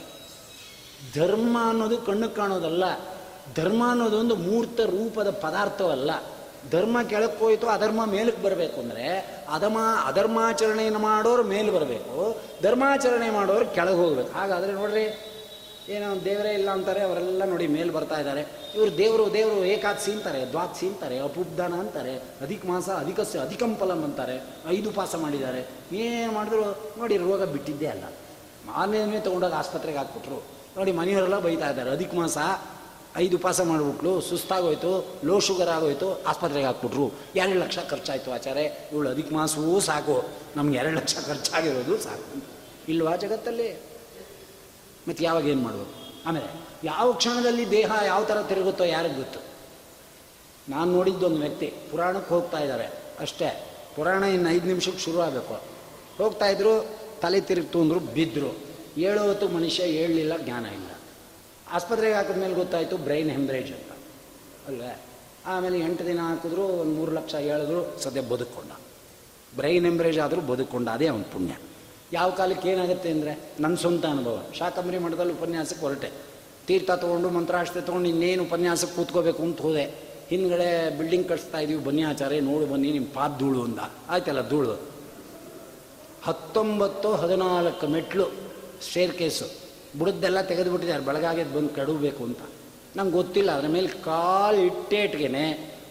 ಧರ್ಮ ಅನ್ನೋದು ಕಣ್ಣು ಕಾಣೋದಲ್ಲ. ಧರ್ಮ ಅನ್ನೋದು ಒಂದು ಮೂರ್ತ ರೂಪದ ಪದಾರ್ಥವಲ್ಲ. ಧರ್ಮ ಕೆಳಕ್ಕೆ ಹೋಯಿತು ಅಧರ್ಮ ಮೇಲಕ್ಕೆ ಬರಬೇಕು ಅಂದರೆ ಅಧಮ ಅಧರ್ಮಾಚರಣೆಯನ್ನು ಮಾಡೋರು ಮೇಲೆ ಬರಬೇಕು, ಧರ್ಮಾಚರಣೆ ಮಾಡೋರು ಕೆಳಗೆ ಹೋಗ್ಬೇಕು. ಹಾಗಾದರೆ ನೋಡ್ರಿ ಏನೋ ದೇವರೇ ಇಲ್ಲ ಅಂತಾರೆ, ಅವರೆಲ್ಲ ನೋಡಿ ಮೇಲೆ ಬರ್ತಾ ಇದ್ದಾರೆ. ಇವರು ದೇವರು ದೇವರು ಏಕಾದಶಿ ಅಂತಾರೆ ದ್ವಾದಶಿ ಅಂತಾರೆ ಅಪುಬ್ಧನ ಅಂತಾರೆ, ಅಧಿಕ ಮಾಸ ಅಧಿಕಸ್ಯ ಅಧಿಕಂಫಲಂ ಅಂತಾರೆ, ಐದು ಪಾಸ ಮಾಡಿದ್ದಾರೆ. ಏನು ಮಾಡಿದ್ರು ನೋಡಿ ರೋಗ ಬಿಟ್ಟಿದ್ದೇ ಅಲ್ಲ. ಮಾರನೇ ತೊಗೊಂಡೋಗಿ ಆಸ್ಪತ್ರೆಗೆ ಹಾಕ್ಬಿಟ್ರು. ನೋಡಿ ಮನೆಯವರೆಲ್ಲ ಬೈತಾ ಇದ್ದಾರೆ, ಅಧಿಕ ಮಾಸ, ಐದು ಉಪವಾಸ ಮಾಡಿಬಿಟ್ಲು, ಸುಸ್ತಾಗೋಯ್ತು ಲೋ ಶುಗರ್ ಆಗೋಯ್ತು, ಆಸ್ಪತ್ರೆಗೆ ಹಾಕ್ಬಿಟ್ರು. ಎರಡು ಲಕ್ಷ ಖರ್ಚಾಯಿತು ಆಚಾರೆ ಇವಳು ಅಧಿಕ ಮಾಸವೂ ಸಾಕು. ನಮ್ಗೆ ಎರಡು ಲಕ್ಷ ಖರ್ಚಾಗಿರೋದು ಸಾಕು. ಇಲ್ವಾ ಜಗತ್ತಲ್ಲಿ? ಮತ್ತು ಯಾವಾಗ ಏನು ಮಾಡಬೇಕು? ಆಮೇಲೆ ಯಾವ ಕ್ಷಣದಲ್ಲಿ ದೇಹ ಯಾವ ಥರ ತಿರುಗುತ್ತೋ ಯಾರಿಗೆ ಗೊತ್ತು? ನಾನು ನೋಡಿದ್ದೊಂದು ವ್ಯಕ್ತಿ ಪುರಾಣಕ್ಕೆ ಹೋಗ್ತಾ ಇದ್ದಾರೆ ಅಷ್ಟೇ, ಪುರಾಣ ಇನ್ನು ಐದು ನಿಮಿಷಕ್ಕೆ ಶುರು ಆಗಬೇಕು. ಹೋಗ್ತಾ ಇದ್ರು, ತಲೆ ತಿರುಗ್ತು ಅಂದರು ಬಿದ್ದರು ಏಳು ಹೊತ್ತು ಮನುಷ್ಯ ಹೇಳಲಿಲ್ಲ ಜ್ಞಾನ ಇಲ್ಲ. ಆಸ್ಪತ್ರೆಗೆ ಹಾಕಿದ್ಮೇಲೆ ಗೊತ್ತಾಯಿತು, ಬ್ರೈನ್ ಹೆಮ್ರೇಜ್ ಅಂತ. ಅಲ್ವೇ? ಆಮೇಲೆ ಎಂಟು ದಿನ ಹಾಕಿದ್ರು, ಒಂದು ಮೂರು ಲಕ್ಷ ಹೇಳಿದ್ರು, ಸದ್ಯ ಬದುಕೊಂಡ ಬ್ರೈನ್ ಹೆಮ್ರೇಜ್ ಆದರೂ ಬದುಕೊಂಡ ಅದೇ ಅವನ ಪುಣ್ಯ. ಯಾವ ಕಾಲಕ್ಕೆ ಏನಾಗುತ್ತೆ ಅಂದರೆ ನನ್ನ ಸ್ವಂತ ಅನುಭವ. ಶಾಕಂಬರಿ ಮಠದಲ್ಲಿ ಉಪನ್ಯಾಸಕ್ಕೆ ಹೊರಟೆ. ತೀರ್ಥ ತೊಗೊಂಡು ಮಂತ್ರಾಷ್ಟೆ ತೊಗೊಂಡು ಇನ್ನೇನು ಉಪನ್ಯಾಸಕ್ಕೆ ಕೂತ್ಕೋಬೇಕು ಅಂತ ಹೋದೆ. ಹಿಂದ್ಗಡೆ ಬಿಲ್ಡಿಂಗ್ ಕಟ್ಸ್ತಾ ಇದೀವಿ, ಬನ್ನಿ ಆಚಾರ್ಯ, ನೋಡು ಬನ್ನಿ ನಿಮ್ಮ ಪಾದ ಧೂಳು ಅಂದ ಆಯ್ತಲ್ಲ, ಧೂಳು. ಹತ್ತೊಂಬತ್ತು ಹದಿನಾಲ್ಕು ಮೆಟ್ಲು ಸ್ಟೇರ್ ಕೇಸು ಬುಡದ್ದೆಲ್ಲ ತೆಗೆದುಬಿಟ್ಟಿದ್ದಾರೆ ಬೆಳಗಾಗೆದ್ದು ಬಂದು ಕೆಡಬೇಕು ಅಂತ. ನಂಗೆ ಗೊತ್ತಿಲ್ಲ, ಅದ್ರ ಮೇಲೆ ಕಾಲು ಇಟ್ಟೇಟ್ಗೆ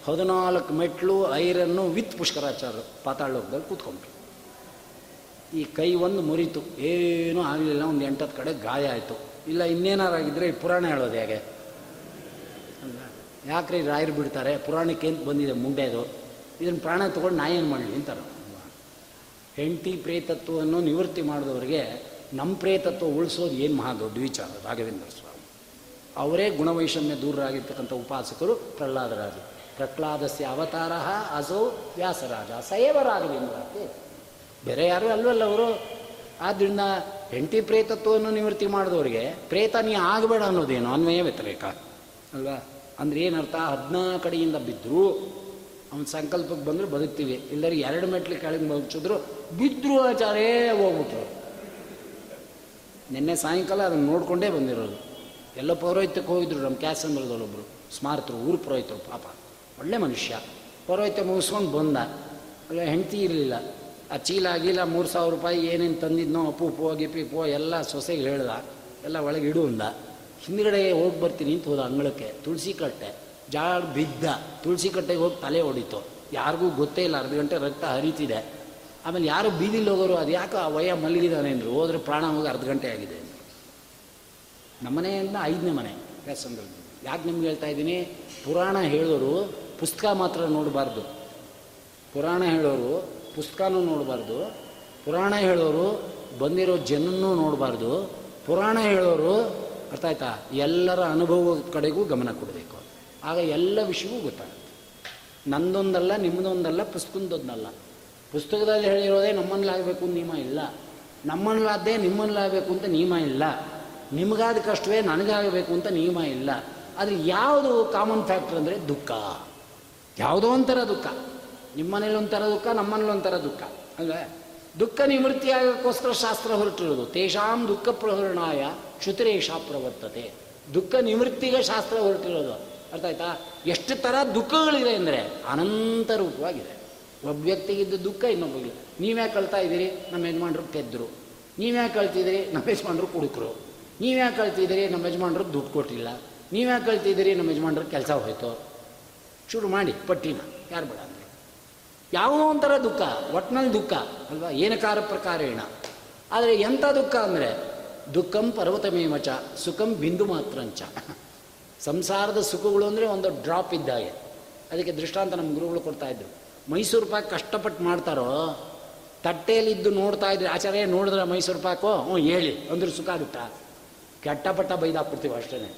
ಹದಿನಾಲ್ಕು ಮೆಟ್ಲು ಐರನ್ನು ವಿತ್ ಪುಷ್ಕರಾಚಾರ್ಯ ಪಾತಾಳೋಕದಲ್ಲಿ ಕೂತ್ಕೊಂಡ್ರು. ಈ ಕೈ ಒಂದು ಮುರಿತು. ಏನೂ ಆಗಲಿಲ್ಲ, ಒಂದು ಎಂಟತ್ತು ಕಡೆ ಗಾಯ ಆಯಿತು. ಇಲ್ಲ ಇನ್ನೇನಾರಾಗಿದ್ದರೆ ಈ ಪುರಾಣ ಹೇಳೋದು ಹೇಗೆ? ಯಾಕ್ರಿ ರಾಯರು ಬಿಡ್ತಾರೆ? ಪುರಾಣಕ್ಕೆ ಅಂತ ಬಂದಿದೆ ಮುಂಡೆದು ಇದನ್ನು ಪ್ರಾಣ ತೊಗೊಂಡು ನಾ ಏನು ಮಾಡಲಿ ಅಂತಾರೆ? ಹೆಂಡತಿ ಪ್ರೇತತ್ವವನ್ನು ನಿವೃತ್ತಿ ಮಾಡಿದವರಿಗೆ ನಮ್ಮ ಪ್ರೇತತ್ವ ಉಳಿಸೋದು ಏನು ಮಹಾ ದೊಡ್ಡ ವಿಚಾರ, ರಾಘವೇಂದ್ರ ಸ್ವಾಮಿ. ಅವರೇ ಗುಣವೈಷಮ್ಯ ದೂರರಾಗಿರ್ತಕ್ಕಂಥ ಉಪಾಸಕರು ಪ್ರಹ್ಲಾದರಾಜರು. ಪ್ರಹ್ಲಾದಸ್ಯ ಅವತಾರ ಅಸೋ ವ್ಯಾಸರಾಜ. ಸಯವ ರಾಘವೇಂದ್ರ? ಬೇರೆ ಯಾರು ಅಲ್ವಲ್ಲ ಅವರು. ಆದ್ದರಿಂದ ಹೆಂಡತಿ ಪ್ರೇತತ್ವವನ್ನು ನಿವೃತ್ತಿ ಮಾಡಿದವರಿಗೆ ಪ್ರೇತ ನೀ ಆಗಬೇಡ ಅನ್ನೋದೇನು ಅನ್ವಯ ವ್ಯತಿರೇಕ ಅಲ್ವಾ? ಅಂದ್ರೆ ಏನರ್ಥ? ಹದಿನಾಲ್ಕು ಕಡೆಯಿಂದ ಬಿದ್ದರೂ ಅವನ ಸಂಕಲ್ಪಕ್ಕೆ ಬಂದರೂ ಬದುಕ್ತೀವಿ. ಇಲ್ಲರಿ ಎರಡು ಮೆಟ್ಲು ಕೆಳಗೆ ಮುಗಿಸಿದ್ರು ಬಿದ್ದರೂ ಆಚಾರೇ ಹೋಗ್ಬಿಟ್ರು. ನಿನ್ನೆ ಸಾಯಂಕಾಲ ಅದನ್ನು ನೋಡಿಕೊಂಡೇ ಬಂದಿರೋದು. ಎಲ್ಲ ಪೌರೋಹಿತ್ಯಕ್ಕೆ ಹೋಗಿದ್ರು ನಮ್ಮ ಕ್ಯಾಸಂದ್ರದಲ್ಲೊಬ್ಬರು ಸ್ಮಾರತರು, ಊರು ಪುರೋಹಿತರು ಪಾಪ. ಒಳ್ಳೆ ಮನುಷ್ಯ. ಪೌರೋಹಿತ್ಯ ಮುಗಿಸ್ಕೊಂಡು ಬಂದ. ಅಲ್ಲ, ಹೆಂಡತಿ ಇರಲಿಲ್ಲ. ಆ ಚೀಲ ಆಗಿಲ್ಲ ಮೂರು ಸಾವಿರ ರೂಪಾಯಿ ಏನೇನು ತಂದಿದ್ನೋ, ಅಪ್ಪು, ಪೋ, ಗಿಪ್ಪಿ, ಪೋ, ಎಲ್ಲ ಸೊಸೆಗೆ ಹೇಳ್ದ. ಎಲ್ಲ ಒಳಗೆ ಇಡು ಅಂದ. ಹಿಂದ್ಗಡೆ ಹೋಗಿ ಬರ್ತೀನಿ ಅಂತ ಹೋದ ಅಂಗಳಕ್ಕೆ. ತುಳಸಿ ಕಟ್ಟೆ. ಜಾಡ್ ಬಿದ್ದ. ತುಳಸಿ ಕಟ್ಟೆಗೆ ಹೋಗಿ ತಲೆ ಹೊಡಿತು. ಯಾರಿಗೂ ಗೊತ್ತೇ ಇಲ್ಲ, ಅರ್ಧ ಗಂಟೆ ರಕ್ತ ಹರಿತಿದೆ. ಆಮೇಲೆ ಯಾರು ಬೀದಿಲಿ ಹೋಗೋರು, ಅದು ಯಾಕೆ ಆ ವಯ ಮಲಗಿದಾನೆ ಅಂದರು. ಹೋದ್ರೆ ಪ್ರಾಣ ಹೋಗಿ ಅರ್ಧ ಗಂಟೆ ಆಗಿದೆ ನಮ್ಮ ನಮ್ಮನೆಯಿಂದ ಐದನೇ ಮನೆ. ವ್ಯಾಸಂಗದಲ್ಲಿ. ಯಾಕೆ ನಿಮ್ಗೆ ಹೇಳ್ತಾ ಇದ್ದೀನಿ? ಪುರಾಣ ಹೇಳೋರು ಪುಸ್ತಕ ಮಾತ್ರ ನೋಡಬಾರ್ದು. ಪುರಾಣ ಹೇಳೋರು ಪುಸ್ತಕನೂ ನೋಡಬಾರ್ದು. ಪುರಾಣ ಹೇಳೋರು ಬಂದಿರೋ ಜನನ್ನೂ ನೋಡಬಾರ್ದು. ಪುರಾಣ ಹೇಳೋರು, ಅರ್ಥ ಆಯ್ತಾ? ಎಲ್ಲರ ಅನುಭವದ ಕಡೆಗೂ ಗಮನ ಕೊಡಬೇಕು. ಆಗ ಎಲ್ಲ ವಿಷಯವೂ ಗೊತ್ತಾಗುತ್ತೆ. ನಂದೊಂದಲ್ಲ, ನಿಮ್ಮದೊಂದಲ್ಲ, ಪುಸ್ತಕದೊಂದಲ್ಲ. ಪುಸ್ತಕದಲ್ಲಿ ಹೇಳಿರೋದೇ ನಮ್ಮನ್ನಲಾಗಬೇಕು ನಿಯಮ ಇಲ್ಲ. ನಮ್ಮನ್ನಲಾದ್ದೇ ನಿಮ್ಮನ್ನಲಾಗಬೇಕು ಅಂತ ನಿಯಮ ಇಲ್ಲ. ನಿಮಗಾದ ಕಷ್ಟವೇ ನನಗಾಗಬೇಕು ಅಂತ ನಿಯಮ ಇಲ್ಲ. ಆದರೆ ಯಾವುದು ಕಾಮನ್ ಫ್ಯಾಕ್ಟರ್ ಅಂದರೆ ದುಃಖ. ಯಾವುದೋ ಒಂಥರ ದುಃಖ. ನಿಮ್ಮನೇಲಿ ಒಂಥರ ದುಃಖ ನಮ್ಮನೇಲಿ ಒಂಥರ ದುಃಖ, ಅಲ್ವೇ? ದುಃಖ ನಿವೃತ್ತಿ ಆಗೋಕ್ಕೋಸ್ಕರ ಶಾಸ್ತ್ರ ಹೊರಟಿರೋದು. ತೇಷಾಂ ದುಃಖ ಪ್ರಹರಣಾಯ ಶ್ರುತಿರೇಷ ಪ್ರವರ್ತತೆ. ದುಃಖ ನಿವೃತ್ತಿಗೆ ಶಾಸ್ತ್ರ ಹೊರಟಿರೋದು. ಅರ್ಥ ಆಯ್ತಾ? ಎಷ್ಟು ಥರ ದುಃಖಗಳಿದೆ ಅಂದರೆ ಅನಂತ ರೂಪವಾಗಿದೆ. ಒಬ್ಬ ವ್ಯಕ್ತಿಗಿದ್ದ ದುಃಖ ಇನ್ನೊಬ್ಬಗೆ. ನೀವ್ಯಾಕೆ ಕಳ್ತಾ ಇದ್ದೀರಿ? ನಮ್ಮ ಯಜಮಾನ್ರು ತೆದ್ರು ನೀವ್ಯಾಕೆ ಕಳ್ತಿದ್ದೀರಿ? ನಮ್ಮ ಯಜಮಾನ್ರು ಕುಡುಕರು. ನೀವ್ಯಾಕೆ ಕಳ್ತಿದ್ದೀರಿ? ನಮ್ಮ ಯಜಮಾನ್ರು ದುಡ್ಡು ಕೊಟ್ಟಿಲ್ಲ. ನೀವ್ಯಾಕೆ ಕಳ್ತಿದ್ದೀರಿ? ನಮ್ಮ ಯಜಮಾನ್ರು ಕೆಲಸ ಹೋಯ್ತು. ಶುರು ಮಾಡಿ, ಪಟ್ಟಿನ. ಯಾರು ಬೇಡ? ಯಾವುದೋ ಒಂಥರ ದುಃಖ ಒಟ್ಟಿನಲ್ಲಿ ದುಃಖ, ಅಲ್ವಾ? ಏನಕಾರ ಪ್ರಕಾರೇಣ. ಆದರೆ ಎಂಥ ದುಃಖ ಅಂದರೆ, ದುಃಖಂ ಪರ್ವತಮೇಮಚ ಸುಖಂ ಬಿಂದು ಮಾತ್ರಂಚ. ಸಂಸಾರದ ಸುಖಗಳು ಅಂದರೆ ಒಂದು ಡ್ರಾಪ್ ಇದ್ದಾಗೆ ಅದಕ್ಕೆ ದೃಷ್ಟಾಂತ ನಮ್ಮ ಗುರುಗಳು ಕೊಡ್ತಾ ಇದ್ರು. ಮೈಸೂರು ಪಾಕ್ ಕಷ್ಟಪಟ್ಟು ಮಾಡ್ತಾರೋ, ತಟ್ಟೆಯಲ್ಲಿದ್ದು ನೋಡ್ತಾ ಇದ್ರೆ, ಆಚಾರ್ಯ ನೋಡಿದ್ರೆ ಮೈಸೂರು ಪಾಕು? ಹ್ಞೂ, ಹೇಳಿ. ಅಂದ್ರೆ ಸುಖ ಆಗುತ್ತಾ? ಕೆಟ್ಟಪಟ್ಟ ಬೈದಾಕ್ಬಿಡ್ತೀವಿ ಅಷ್ಟೇ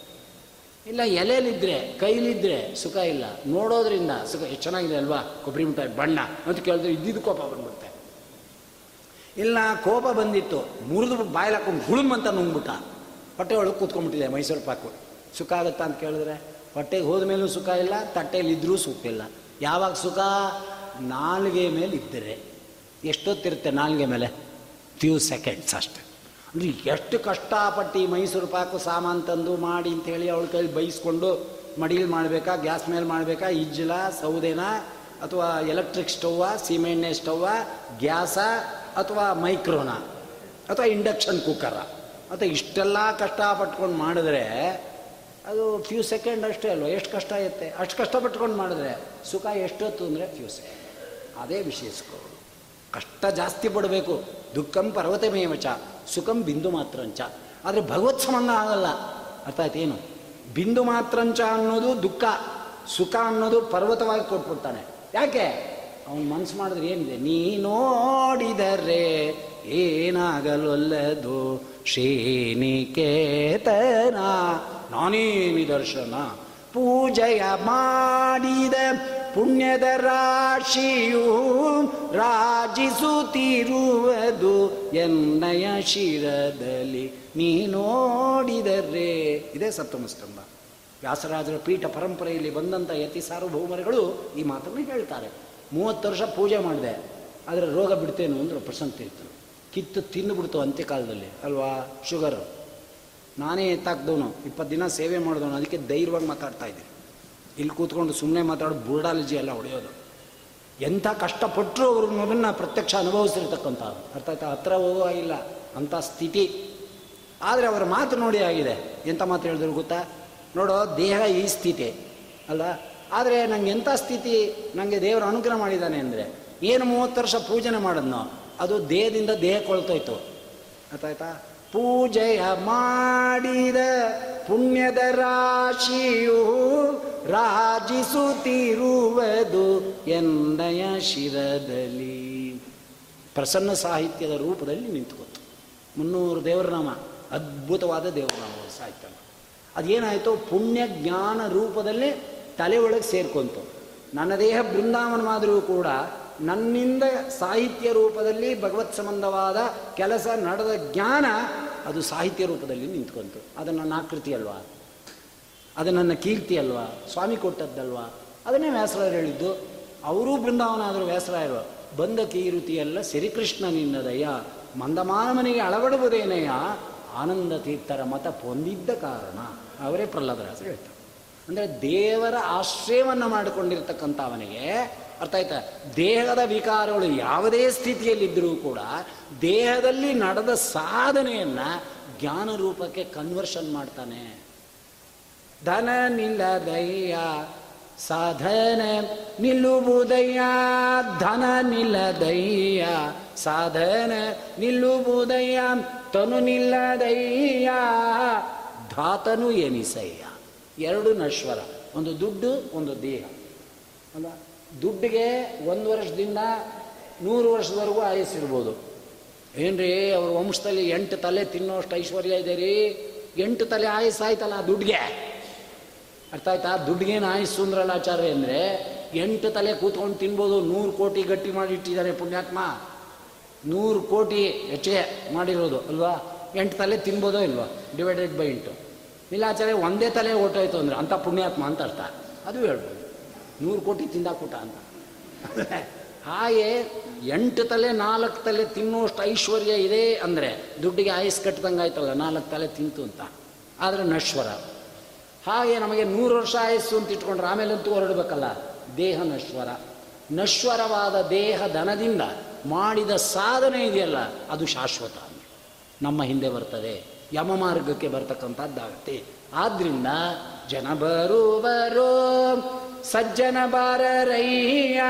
ಇಲ್ಲ ಎಲೆಯಲ್ಲಿದ್ದರೆ ಕೈಲಿದ್ದರೆ ಸುಖ ಇಲ್ಲ. ನೋಡೋದ್ರಿಂದ ಸುಖ ಎಷ್ಟು ಚೆನ್ನಾಗಿದೆ ಅಲ್ವಾ? ಕೊಬ್ಬರಿ ಮಿಠಾಯಿ, ಬಣ್ಣ ಅಂತ ಕೇಳಿದ್ರೆ ಇದ್ದಿದ್ದು ಕೋಪ ಬಂದ್ಬಿಡುತ್ತೆ. ಇಲ್ಲ ಕೋಪ ಬಂದಿತ್ತು. ಮುರಿದು ಬಾಯಲ್ಲಿ ಹಾಕೊಂಡು ಹುಳುಮ್ ಅಂತ ನುಂಗ್ಬಿಟ್ಟ. ಹೊಟ್ಟೆ ಒಳಗೆ ಕೂತ್ಕೊಂಡ್ಬಿಟ್ಟಿದೆ ಮೈಸೂರು ಪಾಕು. ಸುಖ ಆಗುತ್ತಾ ಅಂತ ಕೇಳಿದ್ರೆ, ಹೊಟ್ಟೆಗೆ ಹೋದ ಮೇಲೂ ಸುಖ ಇಲ್ಲ ತಟ್ಟೆಯಲ್ಲಿ ಇದ್ದರೂ ಸುಖ ಇಲ್ಲ. ಯಾವಾಗ ಸುಖ? ನಾಲ್ಗೆ ಮೇಲೆ ಇದ್ದರೆ ಎಷ್ಟೊತ್ತಿರುತ್ತೆ ನಾಲ್ಗೆ ಮೇಲೆ? ಫ್ಯೂ ಸೆಕೆಂಡ್ಸ್ ಅಷ್ಟೆ. ಅಂದರೆ ಎಷ್ಟು ಕಷ್ಟಪಟ್ಟು ಮೈಸೂರು ಪಾಕು ಸಾಮಾನು ತಂದು ಮಾಡಿ ಅಂತೇಳಿ ಅವಳ ಕೈಲಿ ಬೈಸ್ಕೊಂಡು ಮಡಿಲಿ ಮಾಡಬೇಕಾ, ಗ್ಯಾಸ್ ಮೇಲೆ ಮಾಡಬೇಕಾ ಇಜ್ಜಲ ಸೌದೆನ, ಅಥವಾ ಎಲೆಕ್ಟ್ರಿಕ್ ಸ್ಟವ್ವ, ಸಿಮೆಣ್ಣೆ ಸ್ಟವ್ವ, ಗ್ಯಾಸ, ಅಥವಾ ಮೈಕ್ರೋನ, ಅಥವಾ ಇಂಡಕ್ಷನ್ ಕುಕ್ಕರ. ಮತ್ತು ಇಷ್ಟೆಲ್ಲ ಕಷ್ಟಪಟ್ಕೊಂಡು ಮಾಡಿದ್ರೆ ಅದು ಫ್ಯೂ ಸೆಕೆಂಡ್ ಅಷ್ಟೇ ಅಲ್ವ, ಎಷ್ಟು ಕಷ್ಟ ಇರುತ್ತೆ ಅಷ್ಟು ಕಷ್ಟಪಟ್ಕೊಂಡು ಮಾಡಿದ್ರೆ ಸುಖ ಎಷ್ಟೊತ್ತು ಅಂದರೆ ಫ್ಯೂ ಸೆಕೆಂಡ್. ಅದೇ ವಿಶೇಷಗಳು ಕಷ್ಟ ಜಾಸ್ತಿ ಪಡಬೇಕು. ದುಃಖಂ ಪರ್ವತಮೇವಚ. ಸುಖಂ ಬಿಂದು ಮಾತ್ರಂಚ. ಆದರೆ ಭಗವತ್ ಸಂಬಂಧ ಆಗಲ್ಲ. ಅರ್ಥ ಆಯ್ತು ಏನು? ಬಿಂದು ಮಾತ್ರಂಚ ಅನ್ನೋದು ದುಃಖ, ಸುಖ ಅನ್ನೋದು ಪರ್ವತವಾಗಿ ಕೊಟ್ಬಿಡ್ತಾನೆ. ಯಾಕೆ? ಅವನು ಮನಸ್ಸು ಮಾಡಿದ್ರೆ ಏನಿದೆ? ನೀ ನೋಡಿದರೆ ಏನಾಗಲೊಲ್ಲದು? ಶ್ರೀನಿಕೇತನ ನಾನೇ ನಿದರ್ಶನ ಪೂಜೆಯ ಮಾಡಿದ. ಪುಣ್ಯದ ರಾಶಿಯು ರಾಜಿಸುತ್ತಿರುವುದು ಎನ್ನಯ ಶಿರದಲ್ಲಿ. ನೀ ನೋಡಿದರೆ, ಇದೇ ಸಪ್ತಮಸ್ತಂಭ. ವ್ಯಾಸರಾಜರ ಪೀಠ ಪರಂಪರೆಯಲ್ಲಿ ಬಂದಂಥ ಯತಿ ಸಾರ್ವಭೌಮರುಗಳು ಈ ಮಾತನ್ನು ಹೇಳ್ತಾರೆ. ಮೂವತ್ತು ವರ್ಷ ಪೂಜೆ ಮಾಡಿದೆ, ಆದರೆ ರೋಗ ಬಿಡ್ತೇನು ಅಂದ್ರೆ ಪ್ರಸಂತ ಇತ್ತು. ಕಿತ್ತು ತಿಂದುಬಿಡ್ತು ಅಂತ್ಯಕಾಲದಲ್ಲಿ ಅಲ್ವಾ? ಶುಗರು. ನಾನೇ ಎತ್ತಾಕ್ದವನು, ಇಪ್ಪತ್ತು ದಿನ ಸೇವೆ ಮಾಡಿದವನು, ಅದಕ್ಕೆ ಧೈರ್ಯವಾಗಿ ಮಾತಾಡ್ತಾ ಇಲ್ಲಿ ಕೂತ್ಕೊಂಡು ಸುಮ್ಮನೆ ಮಾತಾಡೋದು ಬುರ್ಡಾಲಜಿ ಎಲ್ಲ ಹೊಡೆಯೋದು. ಎಂಥ ಕಷ್ಟಪಟ್ಟರು ಅವರು ಅದನ್ನು ಪ್ರತ್ಯಕ್ಷ ಅನುಭವಿಸಿರ್ತಕ್ಕಂಥ ಆಯ್ತಾ? ಹತ್ರ ಹೋಗೋ ಇಲ್ಲ ಅಂಥ ಸ್ಥಿತಿ. ಆದರೆ ಅವರ ಮಾತು ನೋಡಿ ಆಗಿದೆ. ಎಂಥ ಮಾತು ಹೇಳಿದ್ರು ಗೊತ್ತಾ? ನೋಡೋ, ದೇಹ ಈ ಸ್ಥಿತಿ. ಅಲ್ಲ ಆದರೆ ನಂಗೆ ಎಂಥ ಸ್ಥಿತಿ? ನನಗೆ ದೇವರ ಅನುಗ್ರಹ ಮಾಡಿದ್ದಾನೆ ಅಂದರೆ, ಏನು ಮೂವತ್ತು ವರ್ಷ ಪೂಜನೆ ಮಾಡಿದ್ನೋ, ಅದು ದೇಹದಿಂದ ದೇಹ ಕೊಳ್ತೋಯ್ತು. ಆಯ್ತಾ? ಪೂಜೆಯ ಮಾಡಿದ ಪುಣ್ಯದ ರಾಶಿಯು ರಾಜಿಸುತ್ತಿರುವುದು ಎಂದಯ ಶಿರದಲ್ಲಿ. ಪ್ರಸನ್ನ ಸಾಹಿತ್ಯದ ರೂಪದಲ್ಲಿ ನಿಂತುಕೊತು ಮುನ್ನೂರು ದೇವರನಾಮ, ಅದ್ಭುತವಾದ ದೇವರನಾಮ ಸಾಹಿತ್ಯ. ಅದೇನಾಯಿತು ಪುಣ್ಯ ಜ್ಞಾನ ರೂಪದಲ್ಲಿ ತಲೆ ಒಳಗೆ ಸೇರ್ಕೊಂತು. ನನ್ನ ದೇಹ ಬೃಂದಾವನವಾದರೂ ಕೂಡ ನನ್ನಿಂದ ಸಾಹಿತ್ಯ ರೂಪದಲ್ಲಿ ಭಗವತ್ ಸಂಬಂಧವಾದ ಕೆಲಸ ನಡೆದ ಜ್ಞಾನ ಅದು ಸಾಹಿತ್ಯ ರೂಪದಲ್ಲಿ ನಿಂತ್ಕೊಂತು. ಅದು ನನ್ನ ಆಕೃತಿ ಅಲ್ವಾ? ಅದು ನನ್ನ ಕೀರ್ತಿ ಅಲ್ವಾ? ಸ್ವಾಮಿ ಕೊಟ್ಟದ್ದಲ್ವಾ? ಅದನ್ನೇ ವ್ಯಾಸರಾಯರು ಹೇಳಿದ್ದು. ಅವರೂ ಬೃಂದಾವನ ಆದರೂ ವ್ಯಾಸರಾಯರು. ಬಂದ ಕೀರುತಿಯೆಲ್ಲ ಶ್ರೀಕೃಷ್ಣ ದಯ. ಮಂದಮಾನವನಿಗೆ ಅಳವಡುವುದೇನೆಯ? ಆನಂದ ತೀರ್ಥರ ಮತ ಪೊಂದಿದ್ದ ಕಾರಣ. ಅವರೇ ಪ್ರಹ್ಲಾದರಾಜ ಹೇಳ್ತಾರೆ. ಅಂದರೆ ದೇವರ ಆಶ್ರಯವನ್ನು ಮಾಡಿಕೊಂಡಿರ್ತಕ್ಕಂಥ ಅವನಿಗೆ ಅರ್ಥ ಆಯ್ತಾ? ದೇಹದ ವಿಕಾರಗಳು ಯಾವುದೇ ಸ್ಥಿತಿಯಲ್ಲಿದ್ದರೂ ಕೂಡ ದೇಹದಲ್ಲಿ ನಡೆದ ಸಾಧನೆಯನ್ನ ಜ್ಞಾನ ರೂಪಕ್ಕೆ ಕನ್ವರ್ಷನ್ ಮಾಡ್ತಾನೆ. ಧನ ನಿಲ್ಲದಯ್ಯ, ಸಾಧನ ನಿಲ್ಲುವುದಯ್ಯ, ಧನ ನಿಲ್ಲದಯ್ಯ, ಸಾಧನ ನಿಲ್ಲುವುದಯ್ಯ, ತನು ನಿಲ್ಲದಯ್ಯ, ಧಾತನು ಎನಿಸಯ್ಯ. ಎರಡು ನಶ್ವರ, ಒಂದು ದುಡ್ಡು, ಒಂದು ದೇಹ. ಅಲ್ಲ ದುಡ್ಡಿಗೆ ಒಂದು ವರ್ಷದಿಂದ ನೂರು ವರ್ಷದವರೆಗೂ ಆಯಸ್ಸಿರ್ಬೋದು ಏನ್ರಿ, ಅವ್ರ ವಂಶದಲ್ಲಿ ಎಂಟು ತಲೆ ತಿನ್ನೋಷ್ಟು ಐಶ್ವರ್ಯ ಇದೆ ರೀ. ಎಂಟು ತಲೆ ಆಯಸ್ಸು ಆಯ್ತಲ್ಲ ದುಡ್ಡಿಗೆ? ಅರ್ಥ ಆಯ್ತಾ? ದುಡ್ಡಿಗೇನು ಆಯಸ್ಸು ಅಂದ್ರಲ್ಲ ಆಚಾರ್ಯ ಅಂದರೆ, ಎಂಟು ತಲೆ ಕೂತ್ಕೊಂಡು ತಿನ್ಬೋದು, ನೂರು ಕೋಟಿ ಗಟ್ಟಿ ಮಾಡಿ ಇಟ್ಟಿದ್ದಾರೆ ಪುಣ್ಯಾತ್ಮ. ನೂರು ಕೋಟಿ ಹೆಚ್ಚಿಗೆ ಮಾಡಿರೋದು, ಅಲ್ವಾ? ಎಂಟು ತಲೆ ತಿನ್ಬೋದೋ ಇಲ್ವಾ? ಡಿವೈಡೆಡ್ ಬೈ ಎಂಟು. ಇಲ್ಲ ಆಚಾರ್ಯ, ಒಂದೇ ತಲೆ ಓಟೋಯ್ತು ಅಂದರೆ ಅಂಥ ಪುಣ್ಯಾತ್ಮ ಅಂತ ಅರ್ಥ. ಅದು ಹೇಳ್ಬೋದು. ನೂರು ಕೋಟಿ ತಿಂದಾಕೂಟ ಅಂತ. ಹಾಗೆ ಎಂಟು ತಲೆ, ನಾಲ್ಕು ತಲೆ ತಿನ್ನುವಷ್ಟು ಐಶ್ವರ್ಯ ಇದೆ ಅಂದರೆ ದುಡ್ಡಿಗೆ ಆಯಸ್ ಕಟ್ಟಿದಂಗೆ ಆಯ್ತಲ್ಲ, ನಾಲ್ಕು ತಲೆ ತಿಂತು ಅಂತ. ಆದರೆ ನಶ್ವರ. ಹಾಗೆ ನಮಗೆ ನೂರು ವರ್ಷ ಆಯಸ್ಸು ಅಂತ ಇಟ್ಕೊಂಡ್ರೆ ಆಮೇಲಂತೂ ಹೊರಡಬೇಕಲ್ಲ, ದೇಹ ನಶ್ವರ. ನಶ್ವರವಾದ ದೇಹ ದನದಿಂದ ಮಾಡಿದ ಸಾಧನೆ ಇದೆಯಲ್ಲ, ಅದು ಶಾಶ್ವತ. ನಮ್ಮ ಹಿಂದೆ ಬರ್ತದೆ, ಯಮ ಮಾರ್ಗಕ್ಕೆ ಬರ್ತಕ್ಕಂಥದ್ದಾಗತ್ತೆ. ಆದ್ರಿಂದ ಜನ ಬರುವರು. ಸಜ್ಜನ ಬಾರರಯ್ಯ,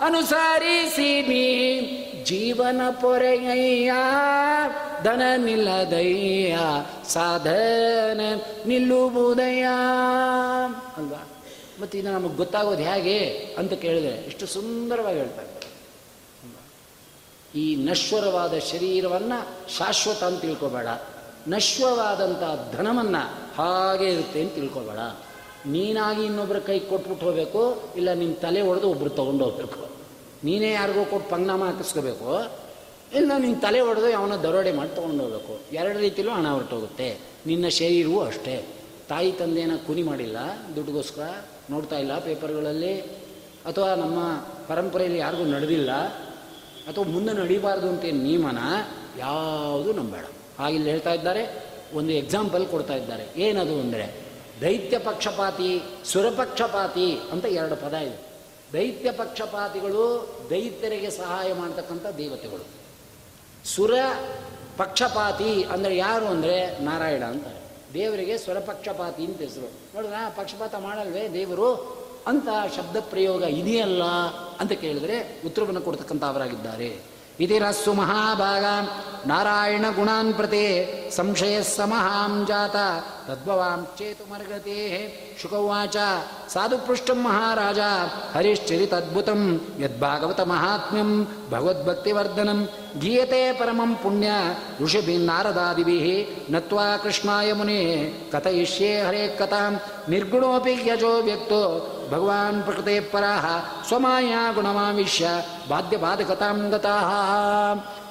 ಅನುಸರಿಸಿ ನೀ ಜೀವನ ಪೊರೆಯಯ್ಯ ದನ ನಿಲ್ಲದಯ್ಯ, ಸಾಧನ ನಿಲ್ಲುವುದಯ್ಯ. ಅಲ್ವಾ? ಮತ್ತು ಇದು ನಮಗೆ ಗೊತ್ತಾಗೋದು ಹೇಗೆ ಅಂತ ಕೇಳಿದ್ರೆ ಎಷ್ಟು ಸುಂದರವಾಗಿ ಹೇಳ್ತಾರೆ. ಈ ನಶ್ವರವಾದ ಶರೀರವನ್ನು ಶಾಶ್ವತ ಅಂತ ತಿಳ್ಕೊಬೇಡ. ನಶ್ವವಾದಂಥ ಧನವನ್ನು ಹಾಗೆ ಇರುತ್ತೆ ಅಂತ ತಿಳ್ಕೊಬೇಡ. ನೀನಾಗಿ ಇನ್ನೊಬ್ಬರ ಕೈ ಕೊಟ್ಬಿಟ್ಟು ಹೋಗಬೇಕು, ಇಲ್ಲ ನಿಮ್ಮ ತಲೆ ಹೊಡೆದು ಒಬ್ರು ತೊಗೊಂಡು ಹೋಗ್ಬೇಕು. ನೀನೇ ಯಾರಿಗೋ ಕೊಟ್ಟು ಪಂಗ್ನಾಮ ಹಾಕಿಸ್ಕೋಬೇಕು, ಇಲ್ಲ ನಿನ್ನ ತಲೆ ಹೊಡೆದು ಅವನ ದರೋಡೆ ಮಾಡಿ ತೊಗೊಂಡೋಗ್ಬೇಕು ಎರಡು ರೀತಿಲೂ ಹಣ ಹೊರಟೋಗುತ್ತೆ. ನಿನ್ನ ಶರೀರವೂ ಅಷ್ಟೇ. ತಾಯಿ ತಂದೆನ ಕುನಿ ಮಾಡಿಲ್ಲ, ದುಡ್ಡುಗೋಸ್ಕರ ನೋಡ್ತಾ ಇಲ್ಲ ಪೇಪರ್ಗಳಲ್ಲಿ, ಅಥವಾ ನಮ್ಮ ಪರಂಪರೆಯಲ್ಲಿ ಯಾರಿಗೂ ನಡೆದಿಲ್ಲ, ಅಥವಾ ಮುಂದೆ ನಡೀಬಾರ್ದು ಅಂತ ನಿಯಮನ ಯಾವುದು ನಂಬೇಡ. ಹಾಗಿಲ್ಲಿ ಹೇಳ್ತಾ ಇದ್ದಾರೆ, ಒಂದು ಎಕ್ಸಾಂಪಲ್ ಕೊಡ್ತಾ ಇದ್ದಾರೆ. ಏನದು ಅಂದರೆ ದೈತ್ಯ ಪಕ್ಷಪಾತಿ ಸುರಪಕ್ಷಪಾತಿ ಅಂತ ಎರಡು ಪದ ಇದೆ. ದೈತ್ಯ ಪಕ್ಷಪಾತಿಗಳು ದೈತ್ಯರಿಗೆ ಸಹಾಯ ಮಾಡ್ತಕ್ಕಂಥ ದೇವತೆಗಳು. ಸುರ ಪಕ್ಷಪಾತಿ ಅಂದರೆ ಯಾರು ಅಂದರೆ ನಾರಾಯಣ ಅಂತಾರೆ. ದೇವರಿಗೆ ಸ್ವರಪಕ್ಷಪಾತಿ ಅಂತ ಹೆಸರು. ನೋಡಿದ್ರೆ? ಪಕ್ಷಪಾತ ಮಾಡಲ್ವೇ ದೇವರು? ಅಂತ ಶಬ್ದ ಪ್ರಯೋಗ ಇದೆಯಲ್ಲ ಅಂತ ಕೇಳಿದ್ರೆ ಉತ್ತರವನ್ನು ಕೊಡ್ತಕ್ಕಂಥ ಅವರಾಗಿದ್ದಾರೆ इति रः महाभागान् नारायणगुणान् प्रति संशयः समहां समहाञ्जात तद्भवां चेतुमर्गतेः शुक उवाच साधुपृष्टं महाराज हरिश्चरितद्भुतं यद्भागवतमहात्म्यं भगवद्भक्तिवर्धनं गीयते परमं पुण्य ऋषिभिन्नारदादिभिः नत्वा कृष्णाय मुने कथयिष्ये हरे कथां निर्गुणोऽपि यजो व्यक्तो ಭಗವಾನ್ ಪ್ರಕೃತೆ ಪರಾಹ, ಸ್ವಮಾಯ ಗುಣಮಾವಿಶ್ಯ ಬಾಧ್ಯಬಾಧಕತಾಂ ಗತಃ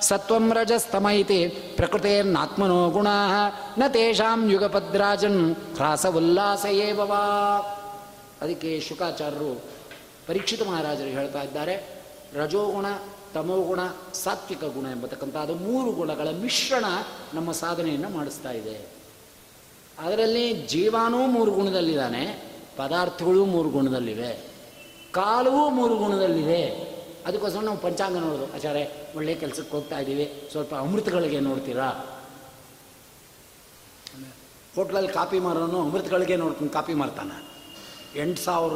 ಸತ್ವಂ ರಜಸ್ತಮ ಇತಿ ಪ್ರಕೃತೇರ್ನಾತ್ಮನೋ ಗುಣಾಃ ನ ತೇಷಾಂ ಯುಗಪದ್ರಾಜನ್ ಹ್ರಾಸ ಉಲ್ಲಾಸ ಏವವಾ ಅದಕ್ಕೆ ಶುಕಾಚಾರ್ಯರು ಪರೀಕ್ಷಿತ ಮಹಾರಾಜರು ಹೇಳ್ತಾ ಇದ್ದಾರೆ ರಜೋಗುಣ ತಮೋಗುಣ ಸಾತ್ವಿಕ ಗುಣ ಎಂಬತಕ್ಕಂಥ ಅದು ಮೂರು ಗುಣಗಳ ಮಿಶ್ರಣ ನಮ್ಮ ಸಾಧನೆಯನ್ನು ಮಾಡಿಸ್ತಾ ಇದೆ. ಅದರಲ್ಲಿ ಜೀವಾನೂ ಮೂರು ಗುಣದಲ್ಲಿದ್ದಾನೆ ಪದಾರ್ಥಗಳು ಮೂರು ಗುಣದಲ್ಲಿವೆ. ಕಾಲವೂ ಮೂರು ಗುಣದಲ್ಲಿದೆ. ಅದಕ್ಕೋಸ್ಕರ ನಾವು ಪಂಚಾಂಗ ನೋಡೋದು. ಆಚಾರ್ಯ, ಒಳ್ಳೆ ಕೆಲಸಕ್ಕೆ ಹೋಗ್ತಾ ಇದ್ದೀವಿ. ಸ್ವಲ್ಪ ಅಮೃತಗಳಿಗೆ ನೋಡ್ತೀರಾ? ಹೋಟ್ಲಲ್ಲಿ ಕಾಪಿ ಮಾರೋನು ಅಮೃತಗಳಿಗೆ ನೋಡ್ತೀನಿ ಕಾಪಿ ಮಾರ್ತಾನೆ. ಎಂಟು ಸಾವಿರ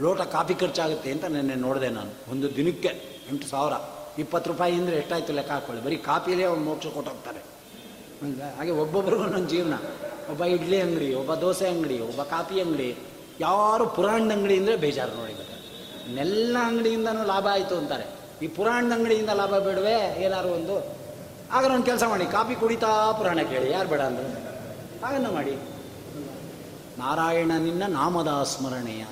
ಲೋಟ ಕಾಫಿ ಖರ್ಚಾಗುತ್ತೆ ಅಂತ ನೆನ್ನೆ ನೋಡಿದೆ ನಾನು. ಒಂದು ದಿನಕ್ಕೆ ಎಂಟು ಸಾವಿರ. ಇಪ್ಪತ್ತು ರೂಪಾಯಿ ಅಂದರೆ ಎಷ್ಟಾಯ್ತು ಲೆಕ್ಕ ಹಾಕೊಳ್ಳಿ. ಬರೀ ಕಾಫಿಲೇ ಅವ್ನು ಮೋಕ್ಷ ಕೊಟ್ಟೋಗ್ತಾರೆ. ಹಾಗೆ ಒಬ್ಬೊಬ್ರಿಗೂ ನನ್ನ ಜೀವನ. ಒಬ್ಬ ಇಡ್ಲಿ ಅಂಗಡಿ, ಒಬ್ಬ ದೋಸೆ ಅಂಗಡಿ, ಒಬ್ಬ ಕಾಫಿ ಅಂಗಡಿ. ಯಾರು ಪುರಾಣದ ಅಂಗಡಿ ಅಂದರೆ ಬೇಜಾರು ನೋಡಿ ನೆಲ್ಲ ಅಂಗಡಿಯಿಂದನೂ ಲಾಭ ಆಯಿತು ಅಂತಾರೆ. ಈ ಪುರಾಣದ ಅಂಗಡಿಯಿಂದ ಲಾಭ ಬೇಡವೆ? ಏನಾದ್ರು ಒಂದು. ಆಗ ಒಂದು ಕೆಲಸ ಮಾಡಿ, ಕಾಫಿ ಕುಡಿತಾ ಪುರಾಣ ಕೇಳಿ, ಯಾರು ಬೇಡ ಅಂದರು. ಹಾಗನ್ನ ಮಾಡಿ. ನಾರಾಯಣ ನಿನ್ನ ನಾಮದ ಸ್ಮರಣೆಯ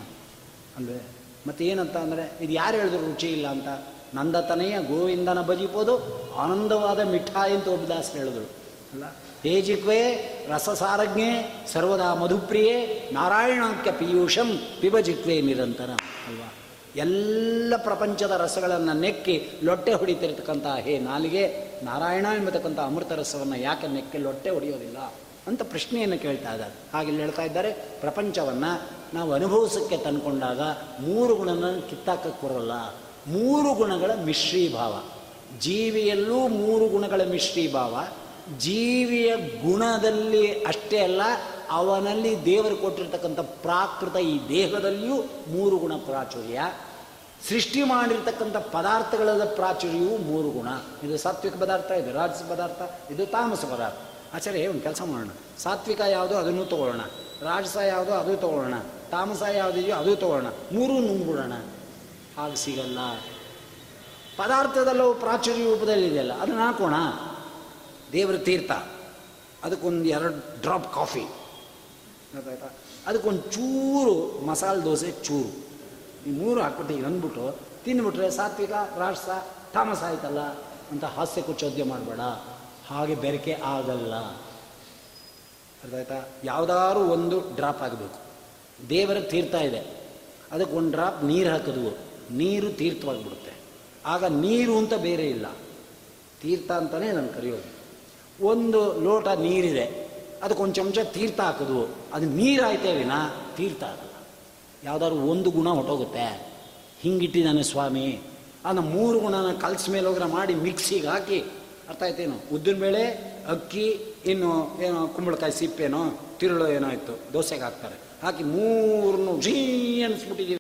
ಅಂದರೆ, ಮತ್ತೆ ಏನಂತ ಅಂದರೆ, ಇದು ಯಾರು ಹೇಳಿದ್ರು ರುಚಿ ಇಲ್ಲ ಅಂತ? ನಂದತನೆಯ ಗೋವಿಂದನ ಬಜಿಬೋದು ಆನಂದವಾದ ಮಿಠಾಯಿ ಅಂತ ಒಬ್ಬ ಹೇಳಿದ್ರು. ಅಲ್ಲ ತೇಜಿಕ್ವೇ ರಸಸಾರಜ್ಞೆ, ಸರ್ವದಾ ಮಧುಪ್ರಿಯೆ ನಾರಾಯಣಾಖ್ಯ ಪೀಯೂಷಂ ಪಿಬಜಿಕ್ವೇ ನಿರಂತರ ಅಲ್ವಾ? ಎಲ್ಲ ಪ್ರಪಂಚದ ರಸಗಳನ್ನು ನೆಕ್ಕಿ ಲೊಟ್ಟೆ ಹೊಡಿತಿರ್ತಕ್ಕಂಥ ಹೇ ನಾಲಿಗೆ, ನಾರಾಯಣ ಎಂಬತಕ್ಕಂಥ ಅಮೃತ ರಸವನ್ನು ಯಾಕೆ ನೆಕ್ಕಿ ಲೊಟ್ಟೆ ಹೊಡೆಯೋದಿಲ್ಲ? ಅಂತ ಪ್ರಶ್ನೆಯನ್ನು ಕೇಳ್ತಾ ಇದ್ದಾರೆ. ಹಾಗೆ ಹೇಳ್ತಾ ಇದ್ದಾರೆ, ಪ್ರಪಂಚವನ್ನು ನಾವು ಅನುಭವಿಸಕ್ಕೆ ತಂದ್ಕೊಂಡಾಗ ಮೂರು ಗುಣನ ಕಿತ್ತಾಕಕ್ಕೆ ಬರೋಲ್ಲ. ಮೂರು ಗುಣಗಳ ಮಿಶ್ರೀಭಾವ. ಜೀವಿಯಲ್ಲೂ ಮೂರು ಗುಣಗಳ ಮಿಶ್ರೀಭಾವ. ಜೀವಿಯ ಗುಣದಲ್ಲಿ ಅಷ್ಟೇ ಅಲ್ಲ, ಅವನಲ್ಲಿ ದೇವರು ಕೊಟ್ಟಿರ್ತಕ್ಕಂಥ ಪ್ರಾಕೃತ ಈ ದೇಹದಲ್ಲಿಯೂ ಮೂರು ಗುಣ ಪ್ರಾಚುರ್ಯ. ಸೃಷ್ಟಿ ಮಾಡಿರ್ತಕ್ಕಂಥ ಪದಾರ್ಥಗಳ ಪ್ರಾಚುರ್ಯವು ಮೂರು ಗುಣ. ಇದು ಸಾತ್ವಿಕ ಪದಾರ್ಥ, ಇದು ರಾಜಸ ಪದಾರ್ಥ, ಇದು ತಾಮಸ ಪದಾರ್ಥ. ಆಚಾರ್ಯ, ಒಂದು ಕೆಲಸ ಮಾಡೋಣ. ಸಾತ್ವಿಕ ಯಾವುದು ಅದನ್ನು ತಗೊಳ್ಳೋಣ. ರಾಜಸ ಯಾವುದು ಅದು ತಗೊಳ್ಳೋಣ. ತಾಮಸ ಯಾವುದಿದೆಯೋ ಅದು ತಗೊಳ್ಳೋಣ. ಮೂರೂ ನುಂಗ್ಬಿಡೋಣ. ಹಾಗೆ ಸಿಗಲ್ಲ. ಪದಾರ್ಥದಲ್ಲೂ ಪ್ರಾಚುರ್ಯ ರೂಪದಲ್ಲಿದೆಯಲ್ಲ, ಅದನ್ನು ಹಾಕೋಣ. ದೇವರ ತೀರ್ಥ. ಅದಕ್ಕೊಂದು ಎರಡು ಡ್ರಾಪ್ ಕಾಫಿ. ಗೊತ್ತಾಯ್ತಾ ಅದಕ್ಕೊಂದು ಚೂರು ಮಸಾಲೆ ದೋಸೆ ಚೂರು. ಈ ಮೂರು ಹಾಕ್ಬಿಟ್ಟು ಅಂದ್ಬಿಟ್ಟು ತಿಂದ್ಬಿಟ್ರೆ ಸಾತ್ವಿಕ, ರಾಷ್ಟ್ರ ತಾಮಸ ಆಯ್ತಲ್ಲ? ಅಂತ ಹಾಸ್ಯ ಕುಚ್ಚೋದ್ಯ ಮಾಡಬೇಡ. ಹಾಗೆ ಬೆರಕೆ ಆಗಲ್ಲ. ಅರ್ಥಾಯ್ತಾ ಯಾವುದಾದ್ರು ಒಂದು ಡ್ರಾಪ್ ಆಗಬೇಕು. ದೇವರ ತೀರ್ಥ ಇದೆ. ಅದಕ್ಕೆ ಒಂದು ಡ್ರಾಪ್ ನೀರು ಹಾಕಿದ್ವು ನೀರು ತೀರ್ಥವಾಗಿಬಿಡುತ್ತೆ. ಆಗ ನೀರು ಅಂತ ಬೇರೆ ಇಲ್ಲ. ತೀರ್ಥ ಅಂತಲೇ ನಾನು ಕರೆಯೋದು. ಒಂದು ಲೋಟ ನೀರಿದೆ. ಅದಕ್ಕೊಂದು ಚಮಚ ತೀರ್ಥ ಹಾಕಿದ್ವು ಅದು ನೀರಾಯ್ತೇ ವಿನ ತೀರ್ಥ ಆಗಲ್ಲ ಯಾವುದಾದ್ರು ಒಂದು ಗುಣ ಹೊಟ್ಟೋಗುತ್ತೆ ಹಿಂಗಿಟ್ಟಿದ್ದಾನೆ ಸ್ವಾಮಿ. ಅದನ್ನ ಮೂರು ಗುಣನ ಕಲ್ಸ್ ಮೇಲೆ ಹೋಗ್ರ ಮಾಡಿ ಮಿಕ್ಸಿಗೆ ಹಾಕಿ, ಅರ್ಥ ಆಯ್ತೇನು? ಉದ್ದಿನಬೇಳೆ ಅಕ್ಕಿ, ಇನ್ನು ಏನೋ ಕುಂಬಳಕಾಯಿ ಸಿಪ್ಪೇನೋ, ತಿರುಳು ಏನೋ ಇತ್ತು, ದೋಸೆಗೆ ಹಾಕ್ತಾರೆ. ಹಾಕಿ ಮೂರನ್ನು ಝೀ ಅನಿಸ್ಬಿಟ್ಟಿದ್ದೀವಿ